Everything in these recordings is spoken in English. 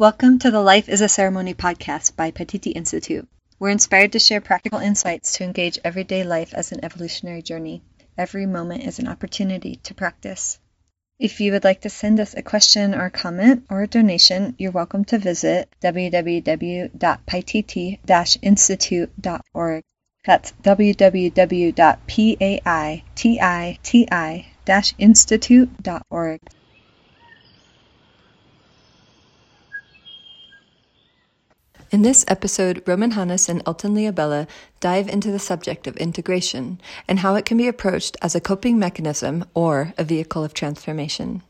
Welcome to the Life is a Ceremony podcast by Paititi Institute. We're inspired to share practical insights to engage everyday life as an evolutionary journey. Every moment is an opportunity to practice. If you would like to send us a question or a comment or a donation, you're welcome to visit www.paititi-institute.org. That's www.paititi-institute.org. In this episode, Roman Hanis and Elton Liabella dive into the subject of integration and how it can be approached as a coping mechanism or a vehicle of transformation.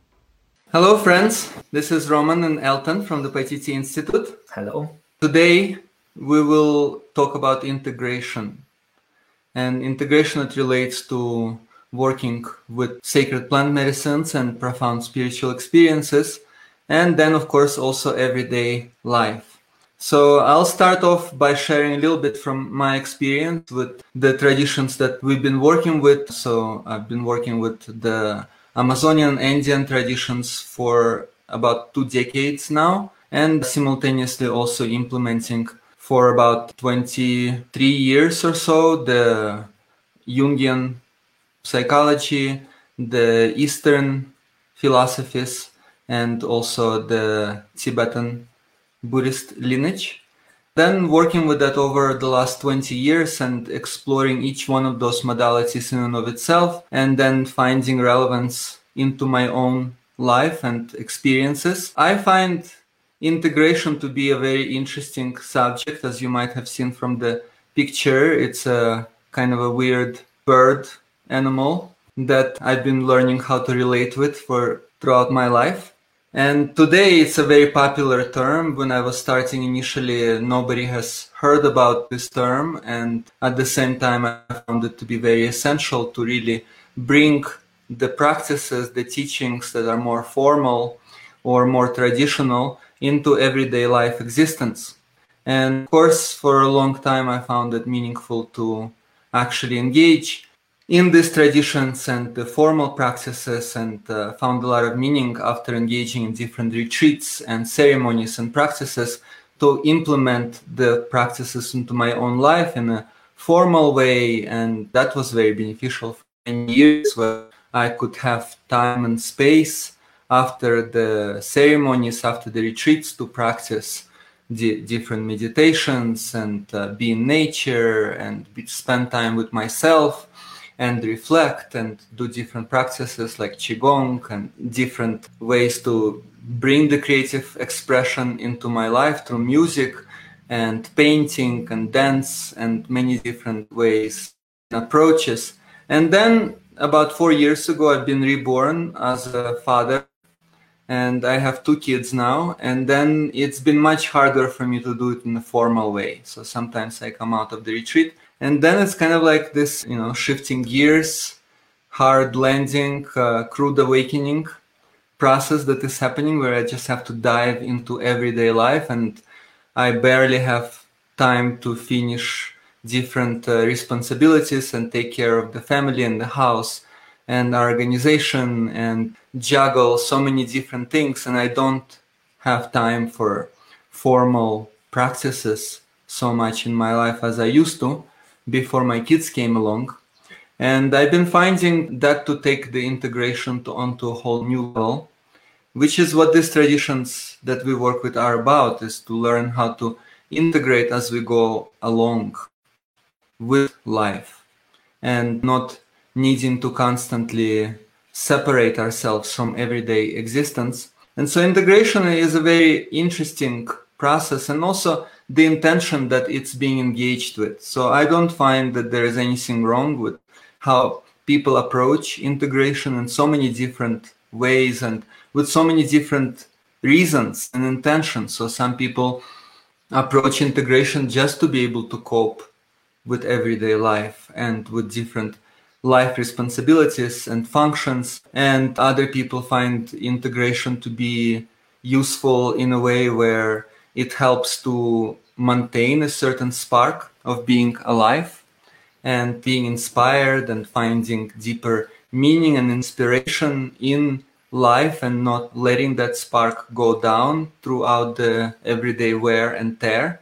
Hello, friends. This is Roman and Elton from the Paititi Institute. Hello. Today, we will talk about integration. And integration it relates to working with sacred plant medicines and profound spiritual experiences, and then, of course, also everyday life. So I'll start off by sharing a little bit from my experience with the traditions that we've been working with. So I've been working with the Amazonian Andean traditions for about two decades now, and simultaneously also implementing for about 23 years or so the Jungian psychology, the Eastern philosophies, and also the Tibetan Buddhist lineage. Then working with that over the last 20 years and exploring each one of those modalities in and of itself, and then finding relevance into my own life and experiences. I find integration to be a very interesting subject, as you might have seen from the picture. It's a kind of a weird bird animal that I've been learning how to relate with for throughout my life. And today it's a very popular term. When I was starting initially, nobody has heard about this term. And at the same time, I found it to be very essential to really bring the practices, the teachings that are more formal or more traditional into everyday life existence. And of course, for a long time, I found it meaningful to actually engage in these traditions and the formal practices and uh, found a lot of meaning after engaging in different retreats and ceremonies and practices to implement the practices into my own life in a formal way. And that was very beneficial for many years where i could have time and space after the ceremonies after the retreats to practice the different meditations and uh, be in nature and spend time with myself and reflect and do different practices like qigong and different ways to bring the creative expression into my life through music and painting and dance and many different ways and approaches and then about 4 years ago I've been reborn as a father and I have two kids now. And then it's been much harder for me to do it in a formal way. So sometimes I come out of the retreat and then it's kind of like this you know shifting gears hard landing uh, crude awakening process that is happening where i just have to dive into everyday life and i barely have time to finish different uh, responsibilities and take care of the family and the house and our organization and juggle so many different things and i don't have time for formal practices so much in my life as i used to before my kids came along. And I've been finding that to take the integration to, onto a whole new level, which is what these traditions that we work with are about, is to learn how to integrate as we go along with life and not needing to constantly separate ourselves from everyday existence. And so integration is a very interesting process and also the intention that it's being engaged with. So I don't find that there is anything wrong with how people approach integration in so many different ways and with so many different reasons and intentions. So some people approach integration just to be able to cope with everyday life and with different life responsibilities and functions. And other people find integration to be useful in a way where it helps to maintain a certain spark of being alive and being inspired and finding deeper meaning and inspiration in life and not letting that spark go down throughout the everyday wear and tear.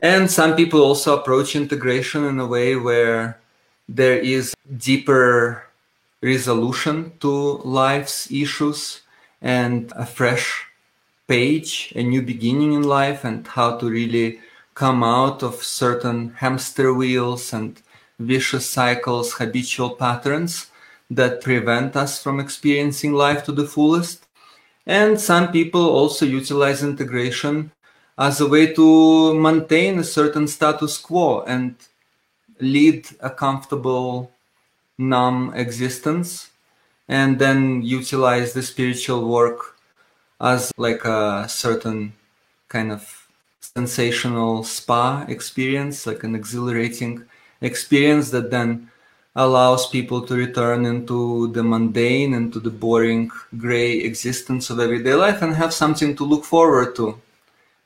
And some people also approach integration in a way where there is deeper resolution to life's issues and a fresh page, a new beginning in life, and how to really come out of certain hamster wheels and vicious cycles, habitual patterns that prevent us from experiencing life to the fullest. And some people also utilize integration as a way to maintain a certain status quo and lead a comfortable, numb existence, and then utilize the spiritual work as like a certain kind of sensational spa experience, like an exhilarating experience that then allows people to return into the mundane, into the boring, gray existence of everyday life and have something to look forward to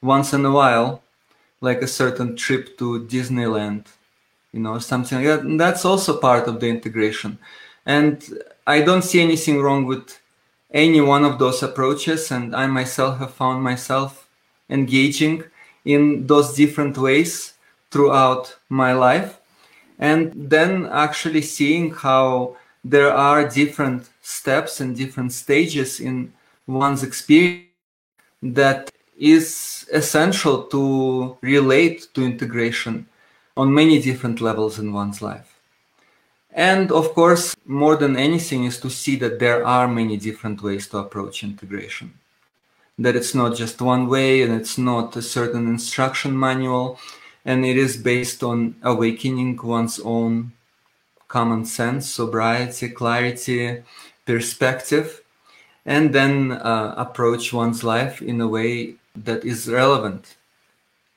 once in a while, like a certain trip to Disneyland, you know, something like that. And that's also part of the integration. And I don't see anything wrong with any one of those approaches. And I myself have found myself engaging in those different ways throughout my life and then actually seeing how there are different steps and different stages in one's experience that is essential to relate to integration on many different levels in one's life. And of course, more than anything, is to see that there are many different ways to approach integration. That it's not just one way and it's not a certain instruction manual and it is based on awakening one's own common sense, sobriety, clarity, perspective, and then uh, approach one's life in a way that is relevant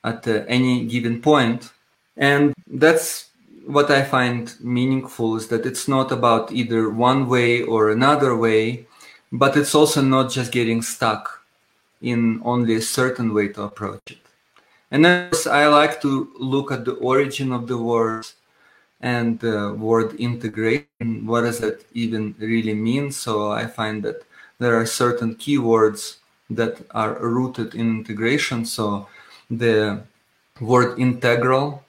at uh, any given point. And that's what I find meaningful is that it's not about either one way or another way, but it's also not just getting stuck in only a certain way to approach it. And then I like to look at the origin of the word and the word integration. What does that even really mean? So I find that there are certain keywords that are rooted in integration. So the word integral,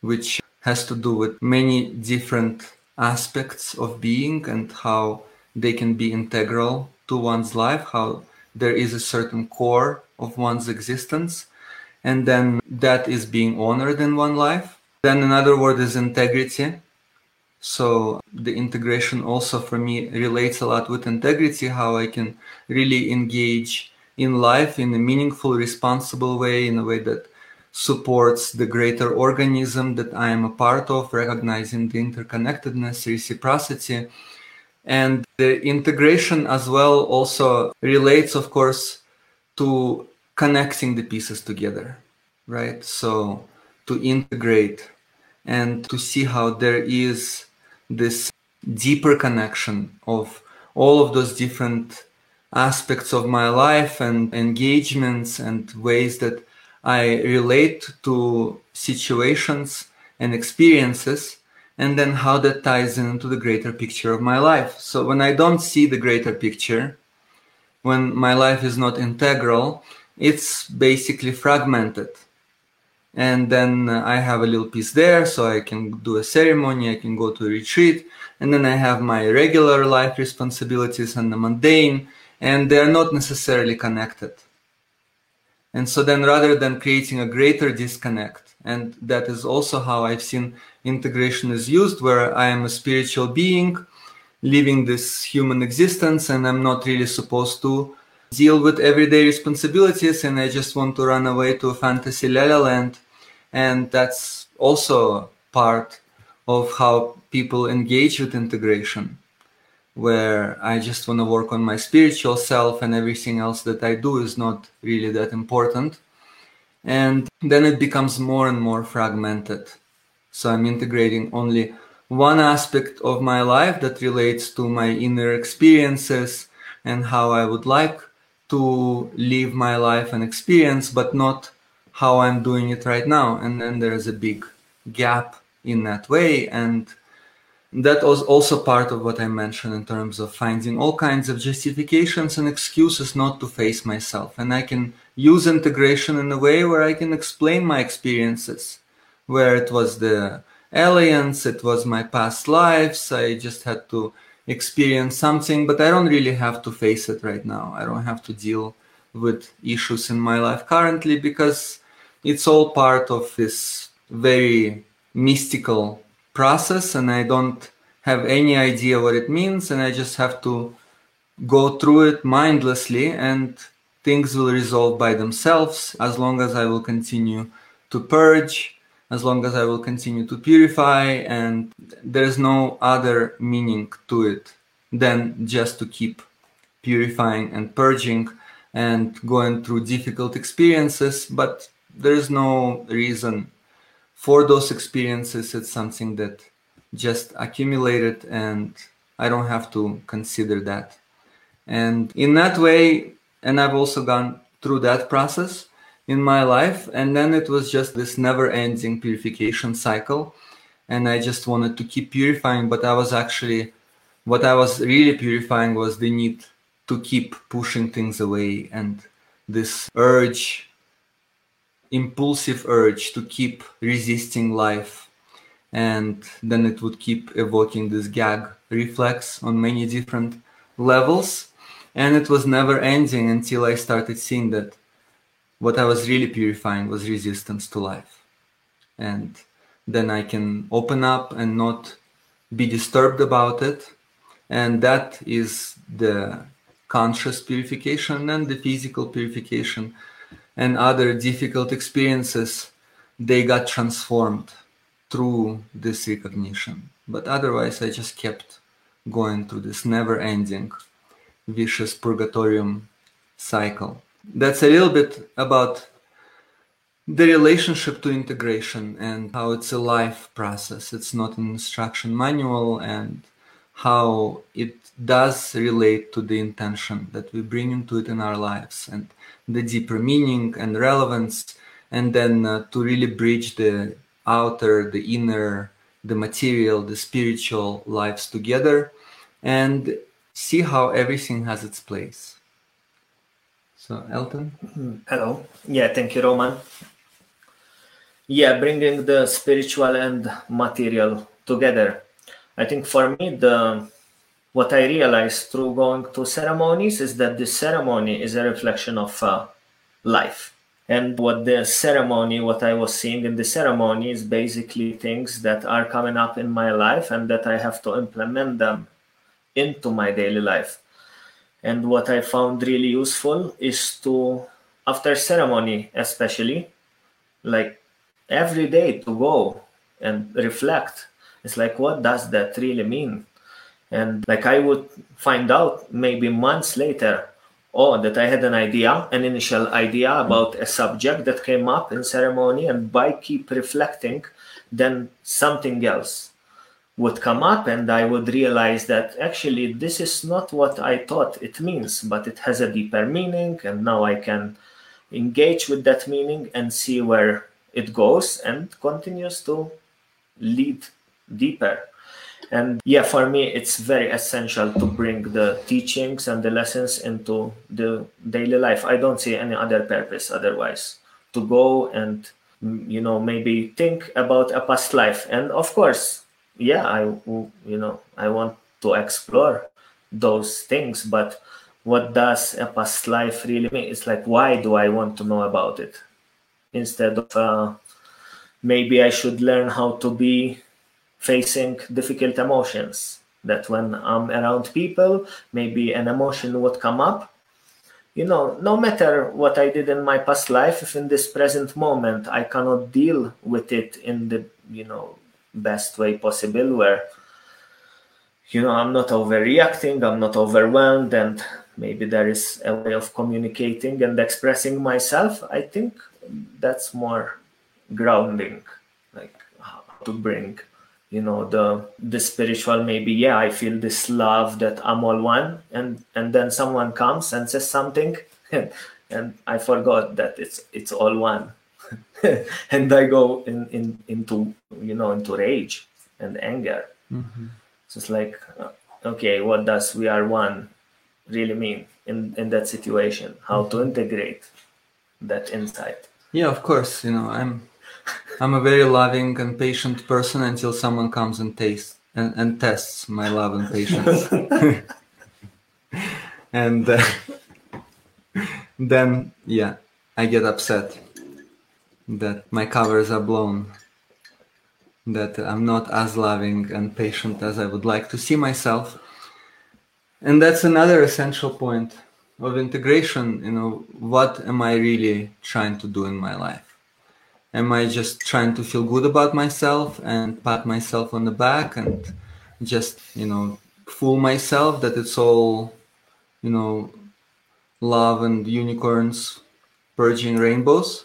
which has to do with many different aspects of being and how they can be integral to one's life, how there is a certain core of one's existence and then that is being honored in one life. Then another word is integrity. So the integration also for me relates a lot with integrity, how I can really engage in life in a meaningful, responsible way, in a way that supports the greater organism that I am a part of, recognizing the interconnectedness, reciprocity. And the integration as well also relates, of course, to connecting the pieces together, right? So to integrate and to see how there is this deeper connection of all of those different aspects of my life and engagements and ways that I relate to situations and experiences, and then how that ties into the greater picture of my life. So when I don't see the greater picture, when my life is not integral, it's basically fragmented. And then I have a little piece there, so I can do a ceremony, I can go to a retreat, and then I have my regular life responsibilities and the mundane, and they're not necessarily connected. And so then rather than creating a greater disconnect, and that is also how I've seen integration is used, where I am a spiritual being living this human existence and I'm not really supposed to deal with everyday responsibilities and I just want to run away to a fantasy la land. And that's also part of how people engage with integration, where I just want to work on my spiritual self and everything else that I do is not really that important. And then it becomes more and more fragmented. So I'm integrating only one aspect of my life that relates to my inner experiences and how I would like to live my life and experience, but not how I'm doing it right now. And then there's a big gap in that way. And that was also part of what I mentioned in terms of finding all kinds of justifications and excuses not to face myself. And I can use integration in a way where I can explain my experiences, where it was the aliens, it was my past lives. I just had to experience something, but I don't really have to face it right now. I don't have to deal with issues in my life currently because it's all part of this very mystical process and I don't have any idea what it means and I just have to go through it mindlessly and things will resolve by themselves as long as I will continue to purge, as long as I will continue to purify, and there's no other meaning to it than just to keep purifying and purging and going through difficult experiences, but there's no reason for those experiences. It's something that just accumulated and I don't have to consider that. And in that way, and I've also gone through that process in my life. And then it was just this never ending purification cycle. And I just wanted to keep purifying, but I was actually, what I was really purifying was the need to keep pushing things away and this urge, impulsive urge to keep resisting life. And then it would keep evoking this gag reflex on many different levels and it was never ending until I started seeing that what I was really purifying was resistance to life. And then I can open up and not be disturbed about it. And that is the conscious purification and the physical purification and other difficult experiences, they got transformed through this recognition. But otherwise, I just kept going through this never ending vicious purgatorium cycle. That's a little bit about the relationship to integration and how it's a life process. It's not an instruction manual and how it does relate to the intention that we bring into it in our lives and the deeper meaning and relevance and then uh, to really bridge the outer the inner the material the spiritual lives together and see how everything has its place. So, Elton? Mm-hmm. Hello. Yeah, thank you, Roman. Yeah, bringing the spiritual and material together. I think for me, the what I realized through going to ceremonies is that the ceremony is a reflection of uh, life. And what the ceremony, what I was seeing in the ceremony is basically things that are coming up in my life and that I have to implement them into my daily life. And what I found really useful is to, after ceremony especially, like every day to go and reflect. It's like, what does that really mean? And like I would find out maybe months later, oh, that I had an idea, an initial idea about a subject that came up in ceremony, and by keep reflecting, then something else would come up and I would realize that actually this is not what I thought it means, but it has a deeper meaning. And now I can engage with that meaning and see where it goes and continues to lead deeper. And yeah, for me, it's very essential to bring the teachings and the lessons into the daily life. I don't see any other purpose otherwise to go and, you know, maybe think about a past life. And of course, yeah i you know i want to explore those things but what does a past life really mean it's like why do i want to know about it instead of uh, maybe i should learn how to be facing difficult emotions that when i'm around people maybe an emotion would come up. You know no matter what i did in my past life if in this present moment i cannot deal with it in the you know best way possible where you know i'm not overreacting i'm not overwhelmed and maybe there is a way of communicating and expressing myself i think that's more grounding like how to bring you know the the spiritual maybe yeah i feel this love that i'm all one and and then someone comes and says something and, and i forgot that it's it's all one and I go in, in into you know into rage and anger. Mm-hmm. So it's like, uh, okay, what does we are one really mean in, in that situation? How to integrate that insight? Yeah, of course. You know, I'm I'm a very loving and patient person until someone comes and tastes and, and tests my love and patience. and uh, then, yeah, I get upset that my covers are blown, that I'm not as loving and patient as I would like to see myself. And that's another essential point of integration. You know, what am I really trying to do in my life? Am I just trying to feel good about myself and pat myself on the back and just, you know, fool myself that it's all, you know, love and unicorns purging rainbows?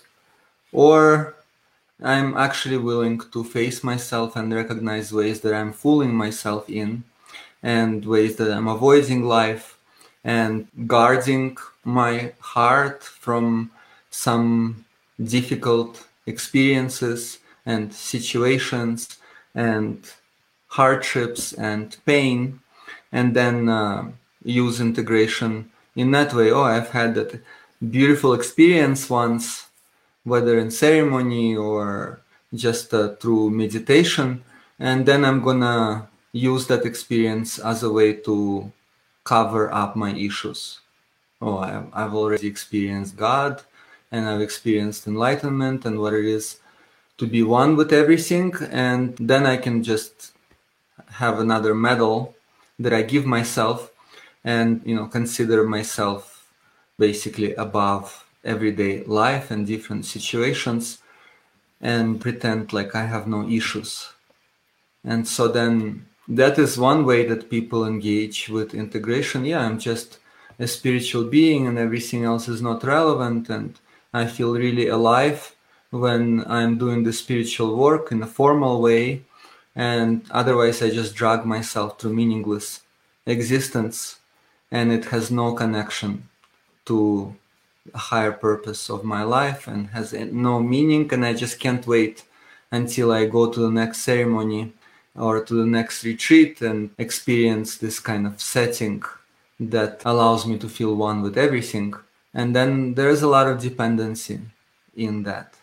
Or I'm actually willing to face myself and recognize ways that I'm fooling myself in and ways that I'm avoiding life and guarding my heart from some difficult experiences and situations and hardships and pain, and then uh, use integration in that way. Oh, I've had that beautiful experience once, whether in ceremony or just uh, through meditation, and then I'm gonna use that experience as a way to cover up my issues. Oh, I've already experienced God and I've experienced enlightenment and what it is to be one with everything. And then I can just have another medal that I give myself and, you know, consider myself basically above everyday life and different situations and pretend like I have no issues. And so then that is one way that people engage with integration. Yeah, I'm just a spiritual being and everything else is not relevant and I feel really alive when I'm doing the spiritual work in a formal way, and otherwise I just drag myself to meaningless existence, and it has no connection to a higher purpose of my life and has no meaning, and I just can't wait until I go to the next ceremony or to the next retreat and experience this kind of setting that allows me to feel one with everything and then there's a lot of dependency in that.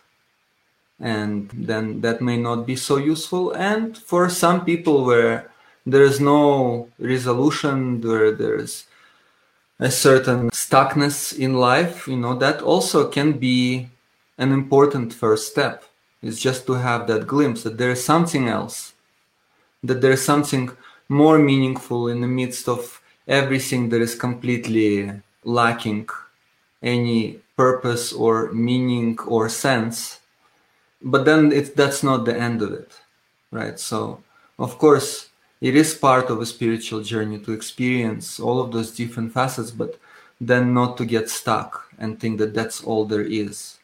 And then that may not be so useful. And for some people where there is no resolution where there's a certain stuckness in life you know that also can be an important first step. Is just to have that glimpse that there is something else that there is something more meaningful in the midst of everything that is completely lacking any purpose or meaning or sense but then it, that's not the end of it right? So of course it is part of a spiritual journey to experience all of those different facets but then not to get stuck and think that that's all there is.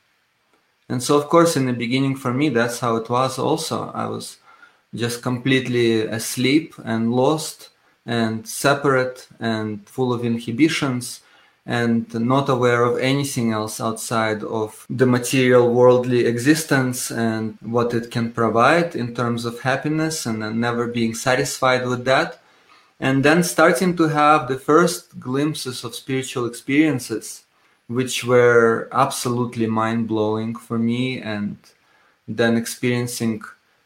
And so of course in the beginning for me that's how it was also. I was just completely asleep and lost and separate and full of inhibitions and not aware of anything else outside of the material worldly existence and what it can provide in terms of happiness and then never being satisfied with that. And then starting to have the first glimpses of spiritual experiences which were absolutely mind-blowing for me and then experiencing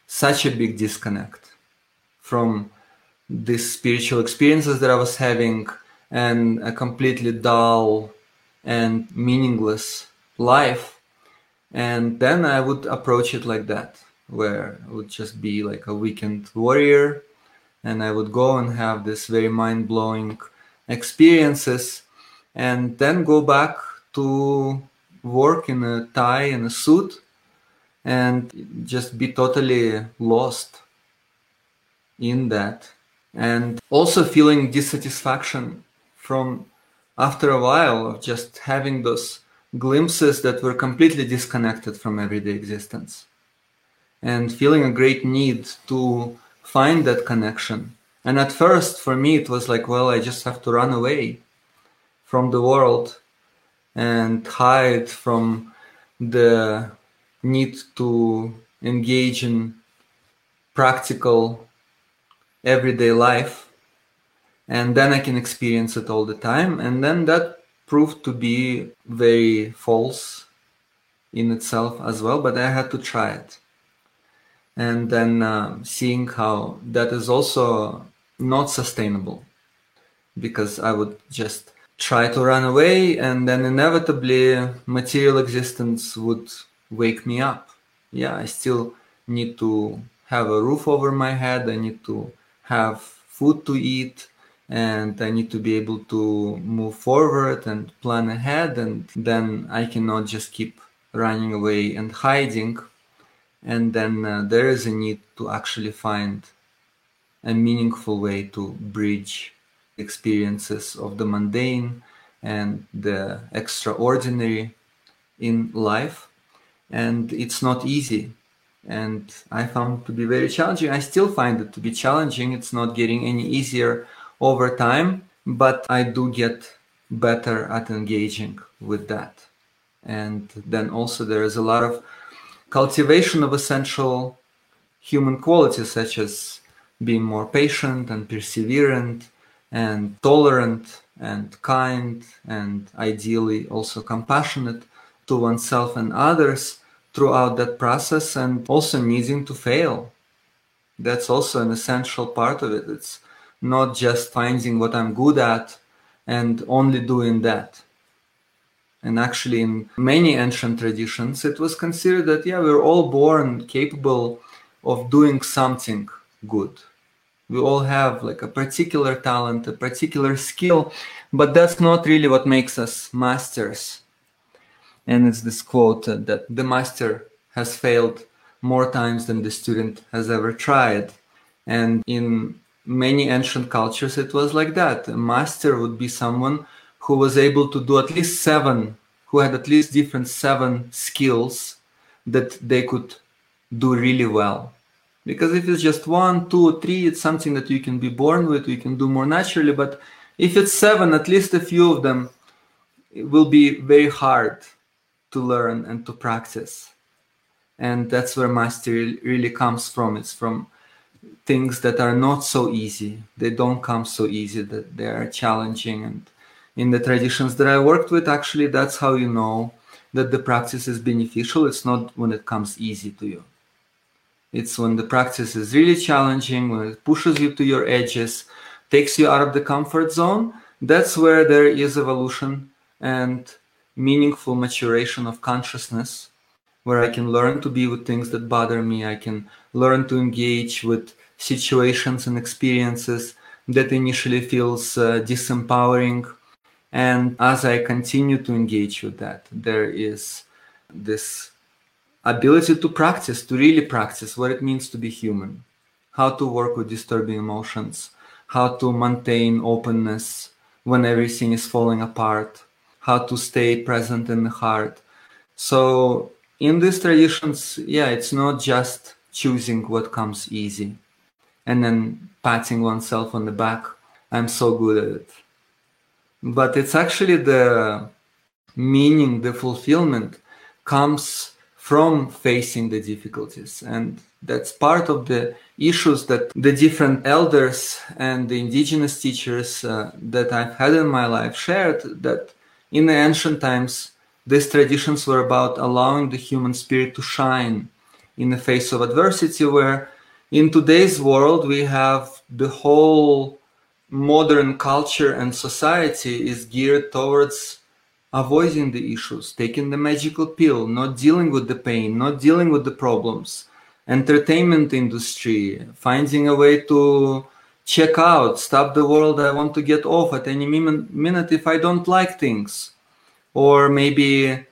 such a big disconnect from these spiritual experiences that I was having and a completely dull and meaningless life. And then I would approach it like that, where I would just be like a weekend warrior and I would go and have this very mind blowing experiences and then go back to work in a tie and a suit and just be totally lost in that and also feeling dissatisfaction from after a while of just having those glimpses that were completely disconnected from everyday existence and feeling a great need to find that connection. And at first, for me, it was like, well, I just have to run away from the world and hide from the need to engage in practical everyday life and then I can experience it all the time. And then that proved to be very false in itself as well, but I had to try it. And then uh, seeing how that is also not sustainable because I would just try to run away and then inevitably material existence would wake me up. Yeah, I still need to have a roof over my head, I need to have food to eat, and I need to be able to move forward and plan ahead, and then I cannot just keep running away and hiding. And then uh, there is a need to actually find a meaningful way to bridge experiences of the mundane and the extraordinary in life. And it's not easy. And I found to be very challenging. I still find it to be challenging. It's not getting any easier over time, but I do get better at engaging with that. And then also there is a lot of cultivation of essential human qualities such as being more patient and perseverant and tolerant and kind and ideally also compassionate to oneself and others throughout that process and also needing to fail. That's also an essential part of it. It's not just finding what I'm good at and only doing that. And actually, in many ancient traditions, it was considered that, yeah, we're all born capable of doing something good. We all have like a particular talent, a particular skill, but that's not really what makes us masters. And it's this quote that the master has failed more times than the student has ever tried. And in many ancient cultures it was like that. A master would be someone who was able to do at least seven who had at least different seven skills that they could do really well. Because if it's just one two three it's something that you can be born with you can do more naturally but if it's seven at least a few of them will be very hard to learn and to practice. And that's where mastery really comes from. It's from things that are not so easy. They don't come so easy, that they are challenging. And in the traditions that I worked with, actually, that's how you know that the practice is beneficial. It's not when it comes easy to you. It's when the practice is really challenging, when it pushes you to your edges, takes you out of the comfort zone. That's where there is evolution and meaningful maturation of consciousness, where I can learn to be with things that bother me. I can learn to engage with situations and experiences that initially feels uh, disempowering. And as i continue to engage with that there is this ability to practice to really practice what it means to be human. How to work with disturbing emotions how to maintain openness when everything is falling apart how to stay present in the heart. So in these traditions yeah it's not just choosing what comes easy and then patting oneself on the back. I'm so good at it. But it's actually the meaning, the fulfillment comes from facing the difficulties. And that's part of the issues that the different elders and the indigenous teachers uh, that I've had in my life shared that in the ancient times, these traditions were about allowing the human spirit to shine in the face of adversity, where in today's world we have the whole modern culture and society is geared towards avoiding the issues taking the magical pill not dealing with the pain not dealing with the problems. Entertainment industry finding a way to check out stop the world i want to get off at any minute if i don't like things or maybe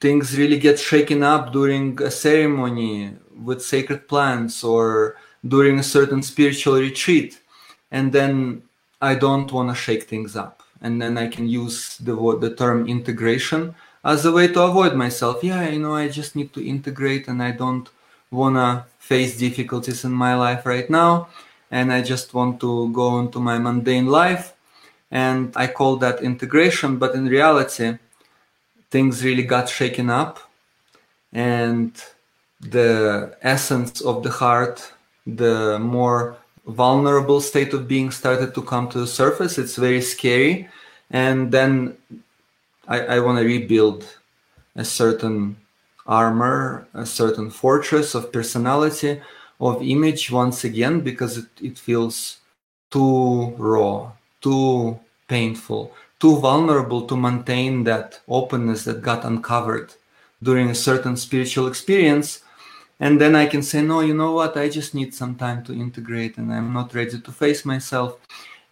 things really get shaken up during a ceremony with sacred plants or during a certain spiritual retreat and then i don't want to shake things up. And then i can use the the term integration as a way to avoid myself. Yeah you know i just need to integrate and i don't want to face difficulties in my life right now and i just want to go into my mundane life and i call that integration but in reality things really got shaken up and the essence of the heart, the more vulnerable state of being started to come to the surface. It's very scary. And then I, I want to rebuild a certain armor, a certain fortress of personality, of image once again, because it, it feels too raw, too painful, too vulnerable to maintain that openness that got uncovered during a certain spiritual experience. And then I can say, no, you know what? I just need some time to integrate and I'm not ready to face myself.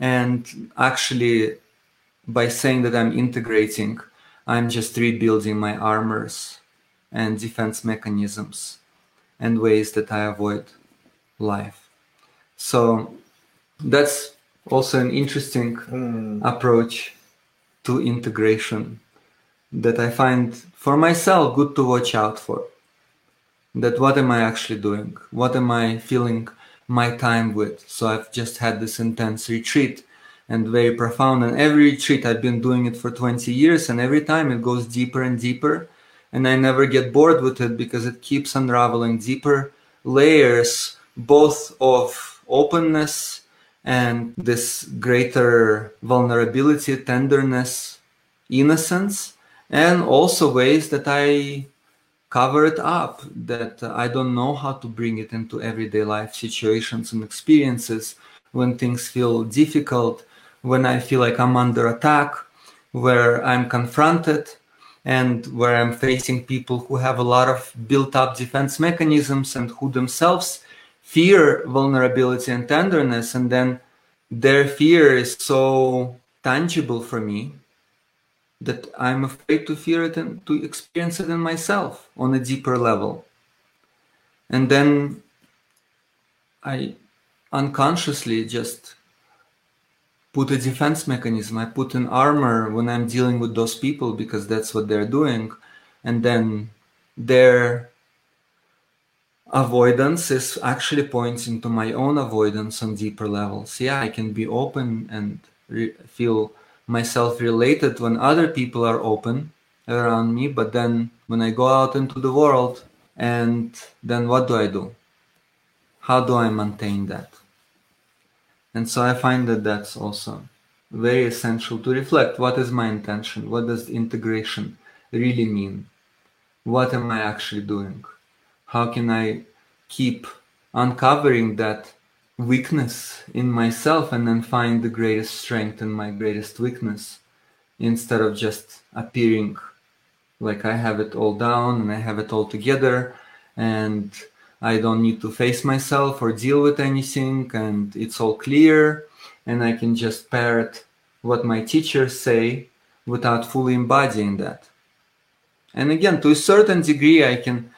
And actually, by saying that I'm integrating, I'm just rebuilding my armors and defense mechanisms and ways that I avoid life. So that's also an interesting mm. approach to integration that I find for myself good to watch out for. That what am I actually doing? What am I filling my time with? So I've just had this intense retreat and very profound. And every retreat, I've been doing it for 20 years, and every time it goes deeper and deeper. And I never get bored with it because it keeps unraveling deeper layers, both of openness and this greater vulnerability, tenderness, innocence, and also ways that I cover it up, that I don't know how to bring it into everyday life situations and experiences. When things feel difficult, when I feel like I'm under attack, where I'm confronted, and where I'm facing people who have a lot of built up defense mechanisms and who themselves fear vulnerability and tenderness and then their fear is so tangible for me that i'm afraid to fear it and to experience it in myself on a deeper level. And then i unconsciously just put a defense mechanism. I put an armor when i'm dealing with those people because that's what they're doing. And then their avoidance is actually pointing to my own avoidance on deeper levels. Yeah, I can be open and re- feel myself related when other people are open around me, but then when I go out into the world, and then what do I do? How do I maintain that? And so I find that that's also very essential to reflect what is my intention? What does integration really mean? What am I actually doing? How can I keep uncovering that weakness in myself and then find the greatest strength in my greatest weakness instead of just appearing like I have it all down and I have it all together and I don't need to face myself or deal with anything and it's all clear and I can just parrot what my teachers say without fully embodying that. And again, to a certain degree, I can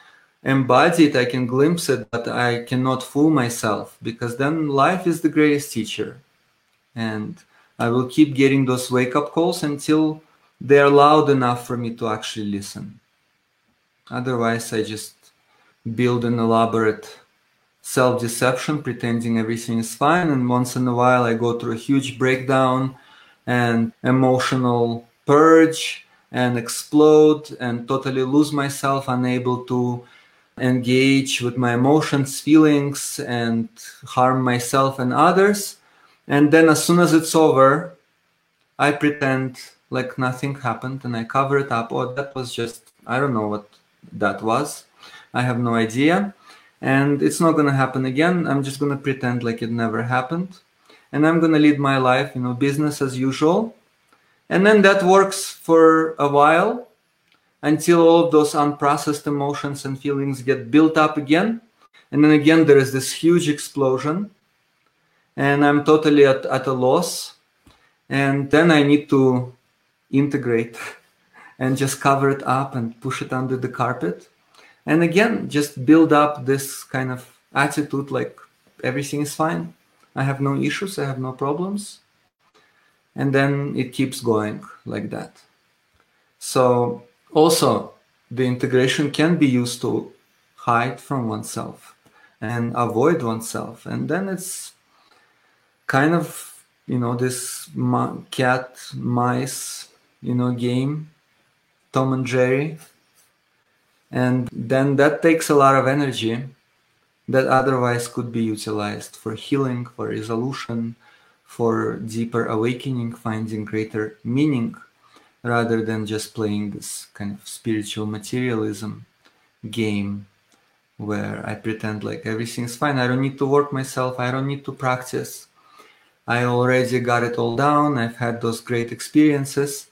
embody it, I can glimpse it, but I cannot fool myself because then life is the greatest teacher. And I will keep getting those wake up calls until they're loud enough for me to actually listen. Otherwise, I just build an elaborate self deception, pretending everything is fine. And once in a while, I go through a huge breakdown and emotional purge and explode and totally lose myself, unable to engage with my emotions, feelings, and harm myself and others. And then, as soon as it's over, I pretend like nothing happened and I cover it up. Oh, that was just, I don't know what that was. I have no idea. And it's not going to happen again. I'm just going to pretend like it never happened. And I'm going to lead my life, you know, business as usual. And then that works for a while until all of those unprocessed emotions and feelings get built up again. And then again, there is this huge explosion, and I'm totally at, at a loss. And then I need to integrate and just cover it up and push it under the carpet. And again, just build up this kind of attitude like everything is fine. I have no issues, I have no problems. And then it keeps going like that. So also, the integration can be used to hide from oneself and avoid oneself. And then it's kind of, you know, this cat mice, you know, game, Tom and Jerry. And then that takes a lot of energy that otherwise could be utilized for healing, for resolution, for deeper awakening, finding greater meaning, rather than just playing this kind of spiritual materialism game where I pretend like everything's fine. I don't need to work myself. I don't need to practice. I already got it all down. I've had those great experiences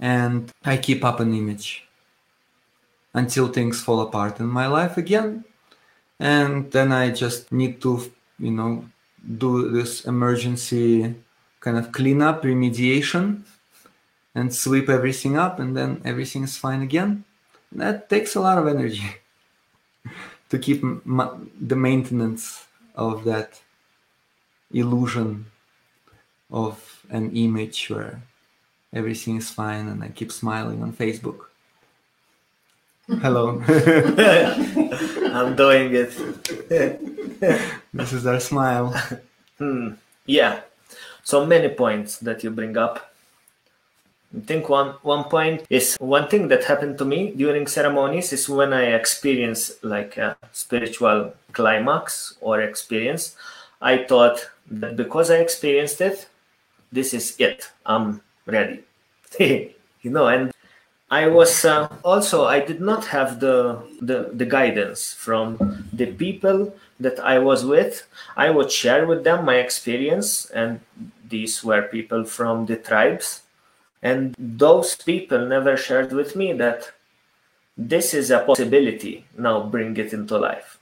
and I keep up an image until things fall apart in my life again. And then I just need to, you know, do this emergency kind of cleanup, remediation, and sweep everything up, and then everything is fine again. That takes a lot of energy to keep ma- the maintenance of that illusion of an image where everything is fine and I keep smiling on Facebook. Hello. I'm doing it. this is our smile. Hmm. Yeah. So many points that you bring up. I think one one point is one thing that happened to me during ceremonies is when I experience like a spiritual climax or experience. I thought that because I experienced it, this is it. I'm ready. you know, and I was uh, also I did not have the, the the guidance from the people that I was with. I would share with them my experience, and these were people from the tribes, and those people never shared with me that this is a possibility. Now bring it into life.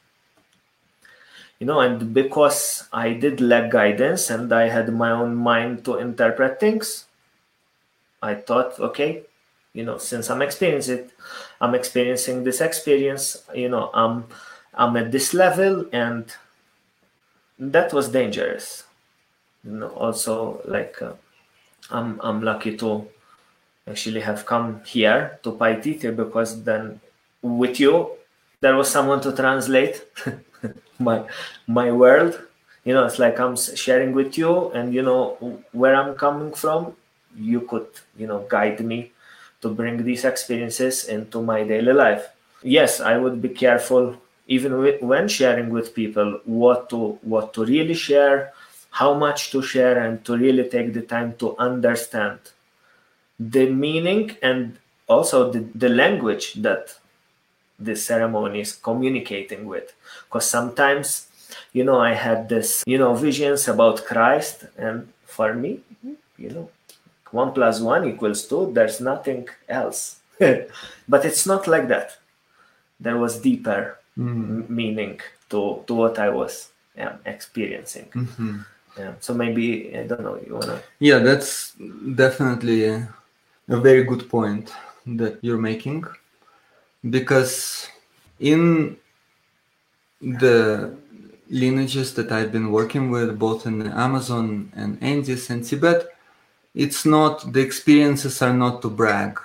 You know, and because I did lack guidance and I had my own mind to interpret things, I thought, okay, you know since i'm experiencing it i'm experiencing this experience you know i'm i'm at this level and that was dangerous you know also like uh, i'm i'm lucky to actually have come here to paititi because then with you there was someone to translate my my world you know it's like i'm sharing with you and you know where i'm coming from you could you know guide me to bring these experiences into my daily life. Yes, I would be careful even with, when sharing with people what to what to really share, how much to share, and to really take the time to understand the meaning and also the, the language that the ceremony is communicating with. Because sometimes, you know, I had this, you know, visions about Christ, and for me, you know, one plus one equals two there's nothing else but it's not like that there was deeper mm. meaning to to what i was yeah, experiencing mm-hmm. Yeah. So maybe i don't know you wanna yeah that's definitely a, very good point that you're making. Because in the lineages that I've been working with, both in Amazon and Andes and Tibet, it's not the experiences are not to brag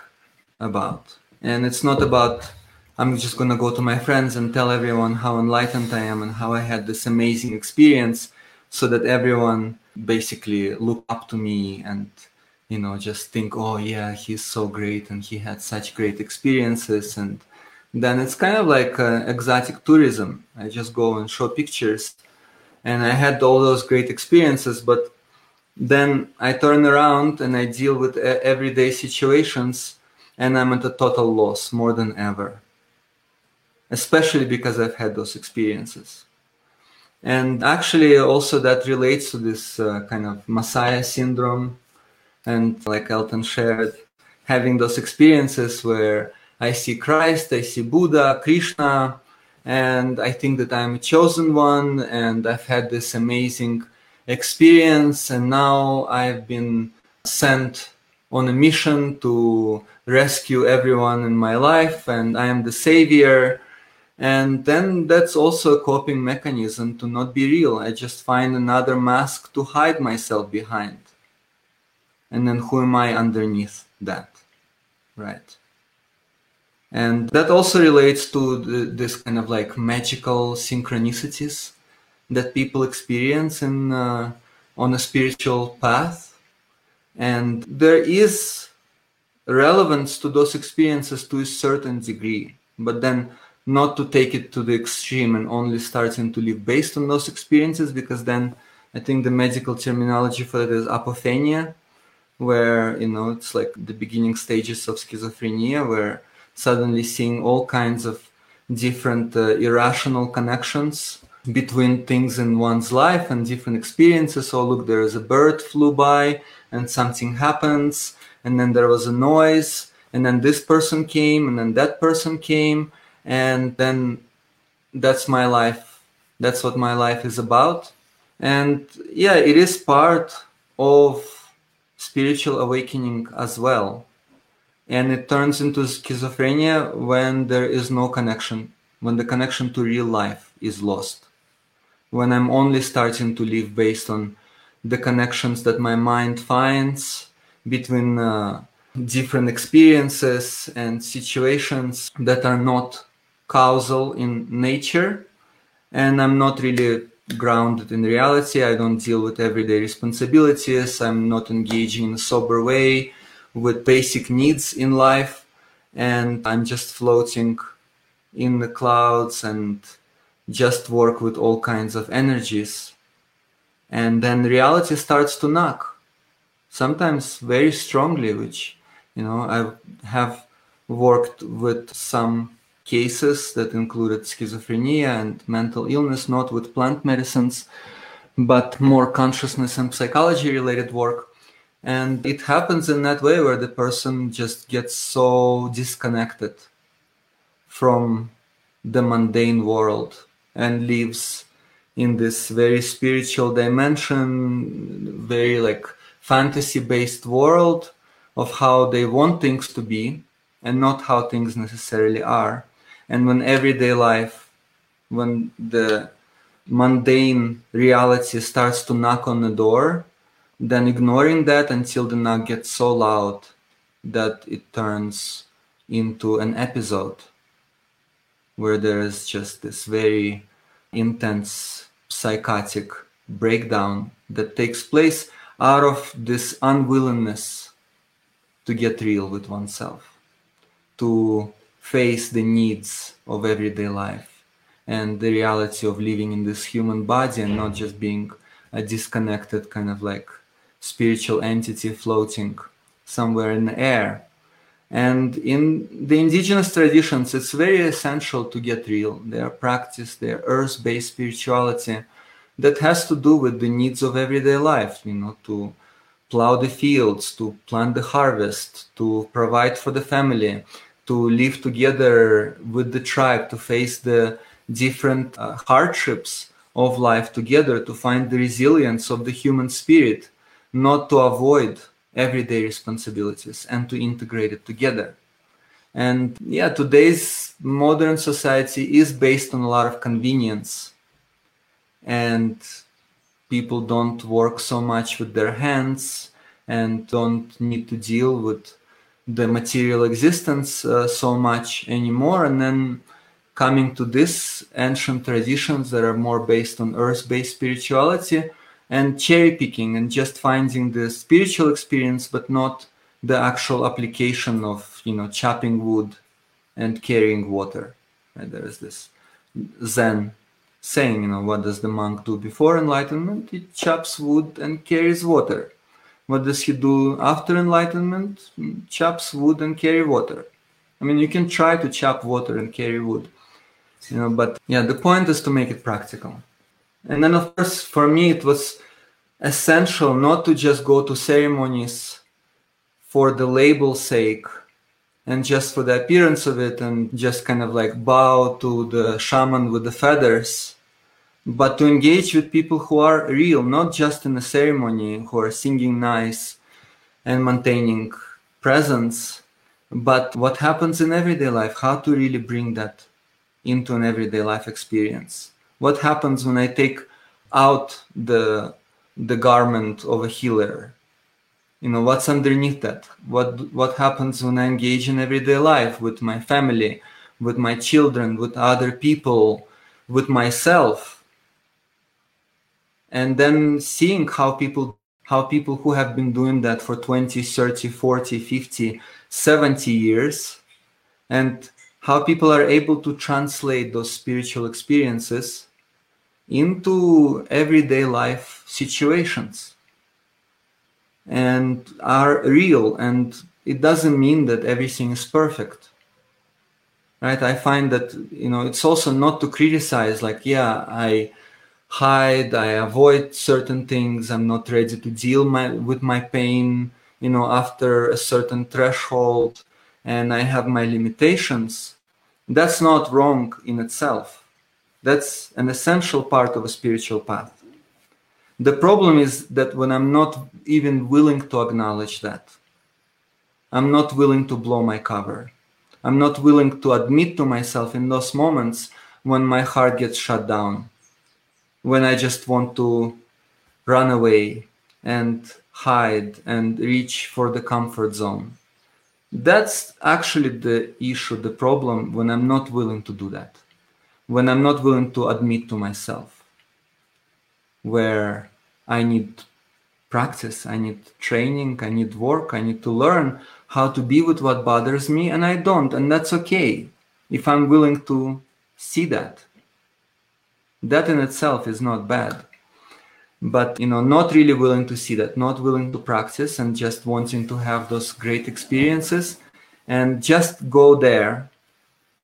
about. And it's not about i'm just going to go to my friends and tell everyone how enlightened i am and how i had this amazing experience so that everyone basically look up to me and you know just think oh yeah he's so great and he had such great experiences and then it's kind of like uh, exotic tourism i just go and show pictures and i had all those great experiences but then I turn around and I deal with everyday situations and I'm at a total loss more than ever. Especially because I've had those experiences. And actually, also that relates to this uh, kind of Messiah syndrome. And like Elton shared, having those experiences where I see Christ, I see Buddha, Krishna, and I think that I'm a chosen one, and I've had this amazing experience and now I've been sent on a mission to rescue everyone in my life and I am the savior and then that's also a coping mechanism to not be real. I just find another mask to hide myself behind. And then who am I underneath that? Right. And that also relates to the, this kind of like magical synchronicities that people experience in uh, on a spiritual path. And there is relevance to those experiences to a certain degree. But then not to take it to the extreme and only starting to live based on those experiences because then I think the medical terminology for that is apophenia, where you know it's like the beginning stages of schizophrenia, where suddenly seeing all kinds of different uh, irrational connections between things in one's life and different experiences. Oh, look, there is a bird flew by and something happens, and then there was a noise, and then this person came, and then that person came, and then that's my life. That's what my life is about. And yeah, it is part of spiritual awakening as well. And it turns into schizophrenia when there is no connection, when the connection to real life is lost when I'm only starting to live based on the connections that my mind finds between uh, different experiences and situations that are not causal in nature. And I'm not really grounded in reality. I don't deal with everyday responsibilities. I'm not engaging in a sober way with basic needs in life. And I'm just floating in the clouds and just work with all kinds of energies. And then reality starts to knock, sometimes very strongly, which, you know, I have worked with some cases that included schizophrenia and mental illness, not with plant medicines, but more consciousness and psychology related work. And it happens in that way where the person just gets so disconnected from the mundane world and lives in this very spiritual dimension, very like fantasy based world of how they want things to be and not how things necessarily are. And when everyday life, when the mundane reality starts to knock on the door, then ignoring that until the knock gets so loud that it turns into an episode where there is just this very intense psychotic breakdown that takes place out of this unwillingness to get real with oneself, to face the needs of everyday life and the reality of living in this human body and not just being a disconnected kind of like spiritual entity floating somewhere in the air and in the indigenous traditions, it's very essential to get real. Their practice, their earth based spirituality that has to do with the needs of everyday life, you know, to plow the fields, to plant the harvest, to provide for the family, to live together with the tribe, to face the different uh, hardships of life together, to find the resilience of the human spirit, not to avoid everyday responsibilities and to integrate it together. And yeah, today's modern society is based on a lot of convenience. And people don't work so much with their hands and don't need to deal with the material existence uh, so much anymore. And then coming to this ancient traditions that are more based on earth based spirituality, and cherry picking and just finding the spiritual experience but not the actual application of you know chopping wood and carrying water right? there is this zen saying you know what does the monk do before enlightenment he chops wood and carries water what does he do after enlightenment? Chops wood and carry water. I mean you can try to chop water and carry wood you know but yeah the point is to make it practical. And then, of course, for me, it was essential not to just go to ceremonies for the label's sake and just for the appearance of it and just kind of like bow to the shaman with the feathers, but to engage with people who are real, not just in a ceremony, who are singing nice and maintaining presence, but what happens in everyday life, how to really bring that into an everyday life experience what happens when I take out the the garment of a healer? You know, what's underneath that? What what happens when I engage in everyday life with my family, with my children, with other people, with myself? And then seeing how people how people who have been doing that for 20, 30, 40, 50, 70 years and how people are able to translate those spiritual experiences into everyday life situations and are real. And it doesn't mean that everything is perfect right? I find that you know it's also not to criticize like yeah i hide i avoid certain things i'm not ready to deal my, with my pain you know after a certain threshold and i have my limitations. That's not wrong in itself. That's an essential part of a spiritual path. The problem is that when i'm not even willing to acknowledge that i'm not willing to blow my cover. I'm not willing to admit to myself in those moments when my heart gets shut down when I just want to run away and hide and reach for the comfort zone. That's actually the issue, the problem when I'm not willing to do that, when I'm not willing to admit to myself where I need practice, I need training, I need work, I need to learn how to be with what bothers me, and I don't, and that's okay if I'm willing to see that that in itself is not bad. But you know not really willing to see that not willing to practice and just wanting to have those great experiences and just go there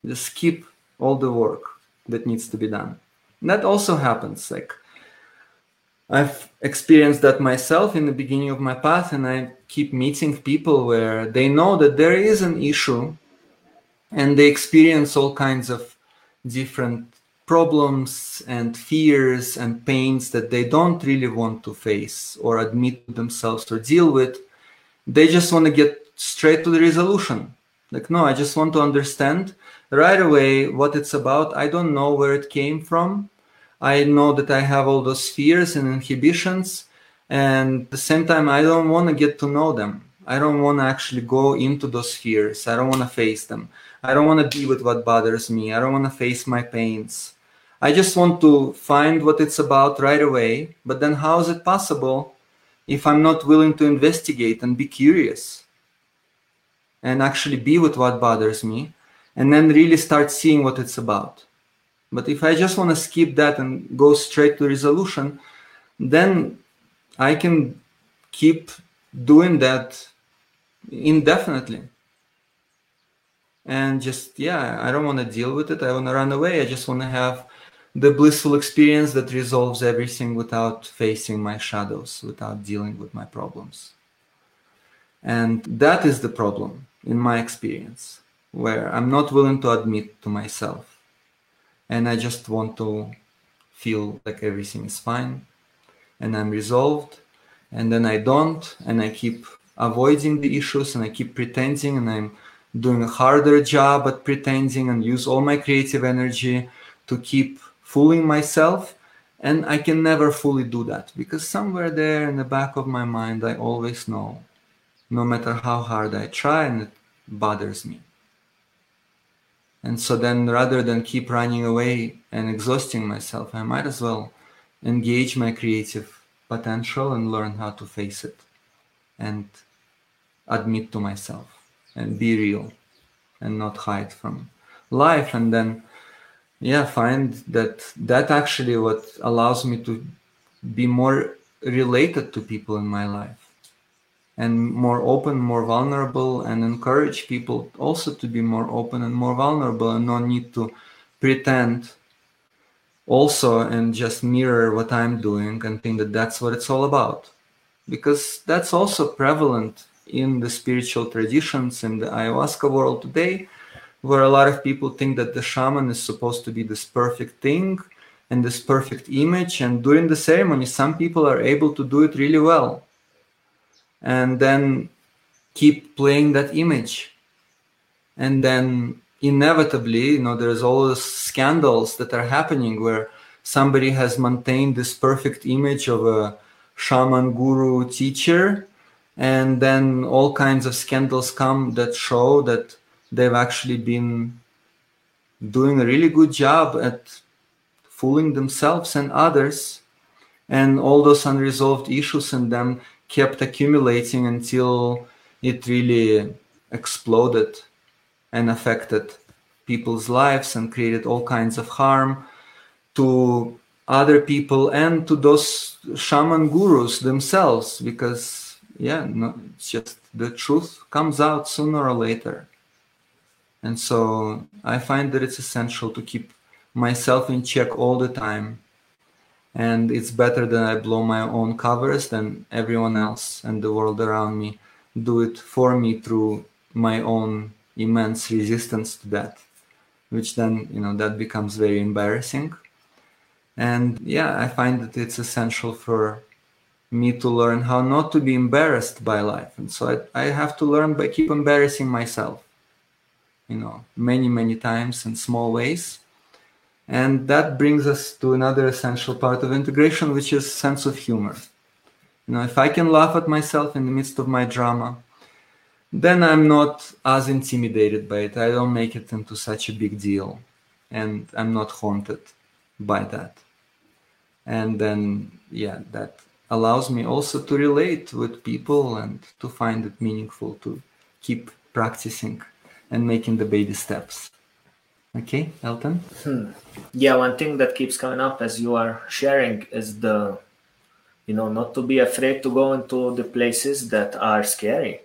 just skip all the work that needs to be done. And that also happens like i've experienced that myself in the beginning of my path and i keep meeting people where they know that there is an issue and they experience all kinds of different problems and fears and pains that they don't really want to face or admit to themselves or deal with. They just want to get straight to the resolution. Like, no, I just want to understand right away what it's about. I don't know where it came from. I know that I have all those fears and inhibitions. And at the same time, I don't want to get to know them. I don't want to actually go into those fears. I don't want to face them. I don't want to be with what bothers me. I don't want to face my pains. I just want to find what it's about right away. But then, how is it possible if I'm not willing to investigate and be curious and actually be with what bothers me and then really start seeing what it's about? But if I just want to skip that and go straight to resolution, then I can keep doing that indefinitely. And just, yeah, I don't want to deal with it. I want to run away. I just want to have the blissful experience that resolves everything without facing my shadows, without dealing with my problems. And that is the problem in my experience, where I'm not willing to admit to myself. And I just want to feel like everything is fine and I'm resolved. And then I don't, and I keep avoiding the issues and I keep pretending and I'm doing a harder job at pretending and use all my creative energy to keep fooling myself and i can never fully do that because somewhere there in the back of my mind i always know no matter how hard i try and it bothers me. And so then rather than keep running away and exhausting myself i might as well engage my creative potential and learn how to face it and admit to myself and be real and not hide from life and then yeah find that that actually what allows me to be more related to people in my life and more open more vulnerable and encourage people also to be more open and more vulnerable and no need to pretend also and just mirror what i'm doing and think that that's what it's all about. Because that's also prevalent in the spiritual traditions in the ayahuasca world today where a lot of people think that the shaman is supposed to be this perfect thing and this perfect image. And during the ceremony, some people are able to do it really well and then keep playing that image. And then inevitably, you know, there's all these scandals that are happening where somebody has maintained this perfect image of a shaman guru teacher and then all kinds of scandals come that show that they've actually been doing a really good job at fooling themselves and others. And all those unresolved issues in them kept accumulating until it really exploded and affected people's lives and created all kinds of harm to other people and to those shaman gurus themselves. Because yeah no, it's just the truth comes out sooner or later and so i find that it's essential to keep myself in check all the time. And it's better that i blow my own covers than everyone else and the world around me do it for me through my own immense resistance to that which then you know that becomes very embarrassing. And yeah i find that it's essential for me to learn how not to be embarrassed by life. And so i, I have to learn by keep embarrassing myself you know many many times in small ways. And that brings us to another essential part of integration which is sense of humor. You know if i can laugh at myself in the midst of my drama then i'm not as intimidated by it. I don't make it into such a big deal and i'm not haunted by that. And then yeah that allows me also to relate with people and to find it meaningful to keep practicing and making the baby steps. Okay elton? Hmm. yeah one thing that keeps coming up as you are sharing is the you know not to be afraid to go into the places that are scary.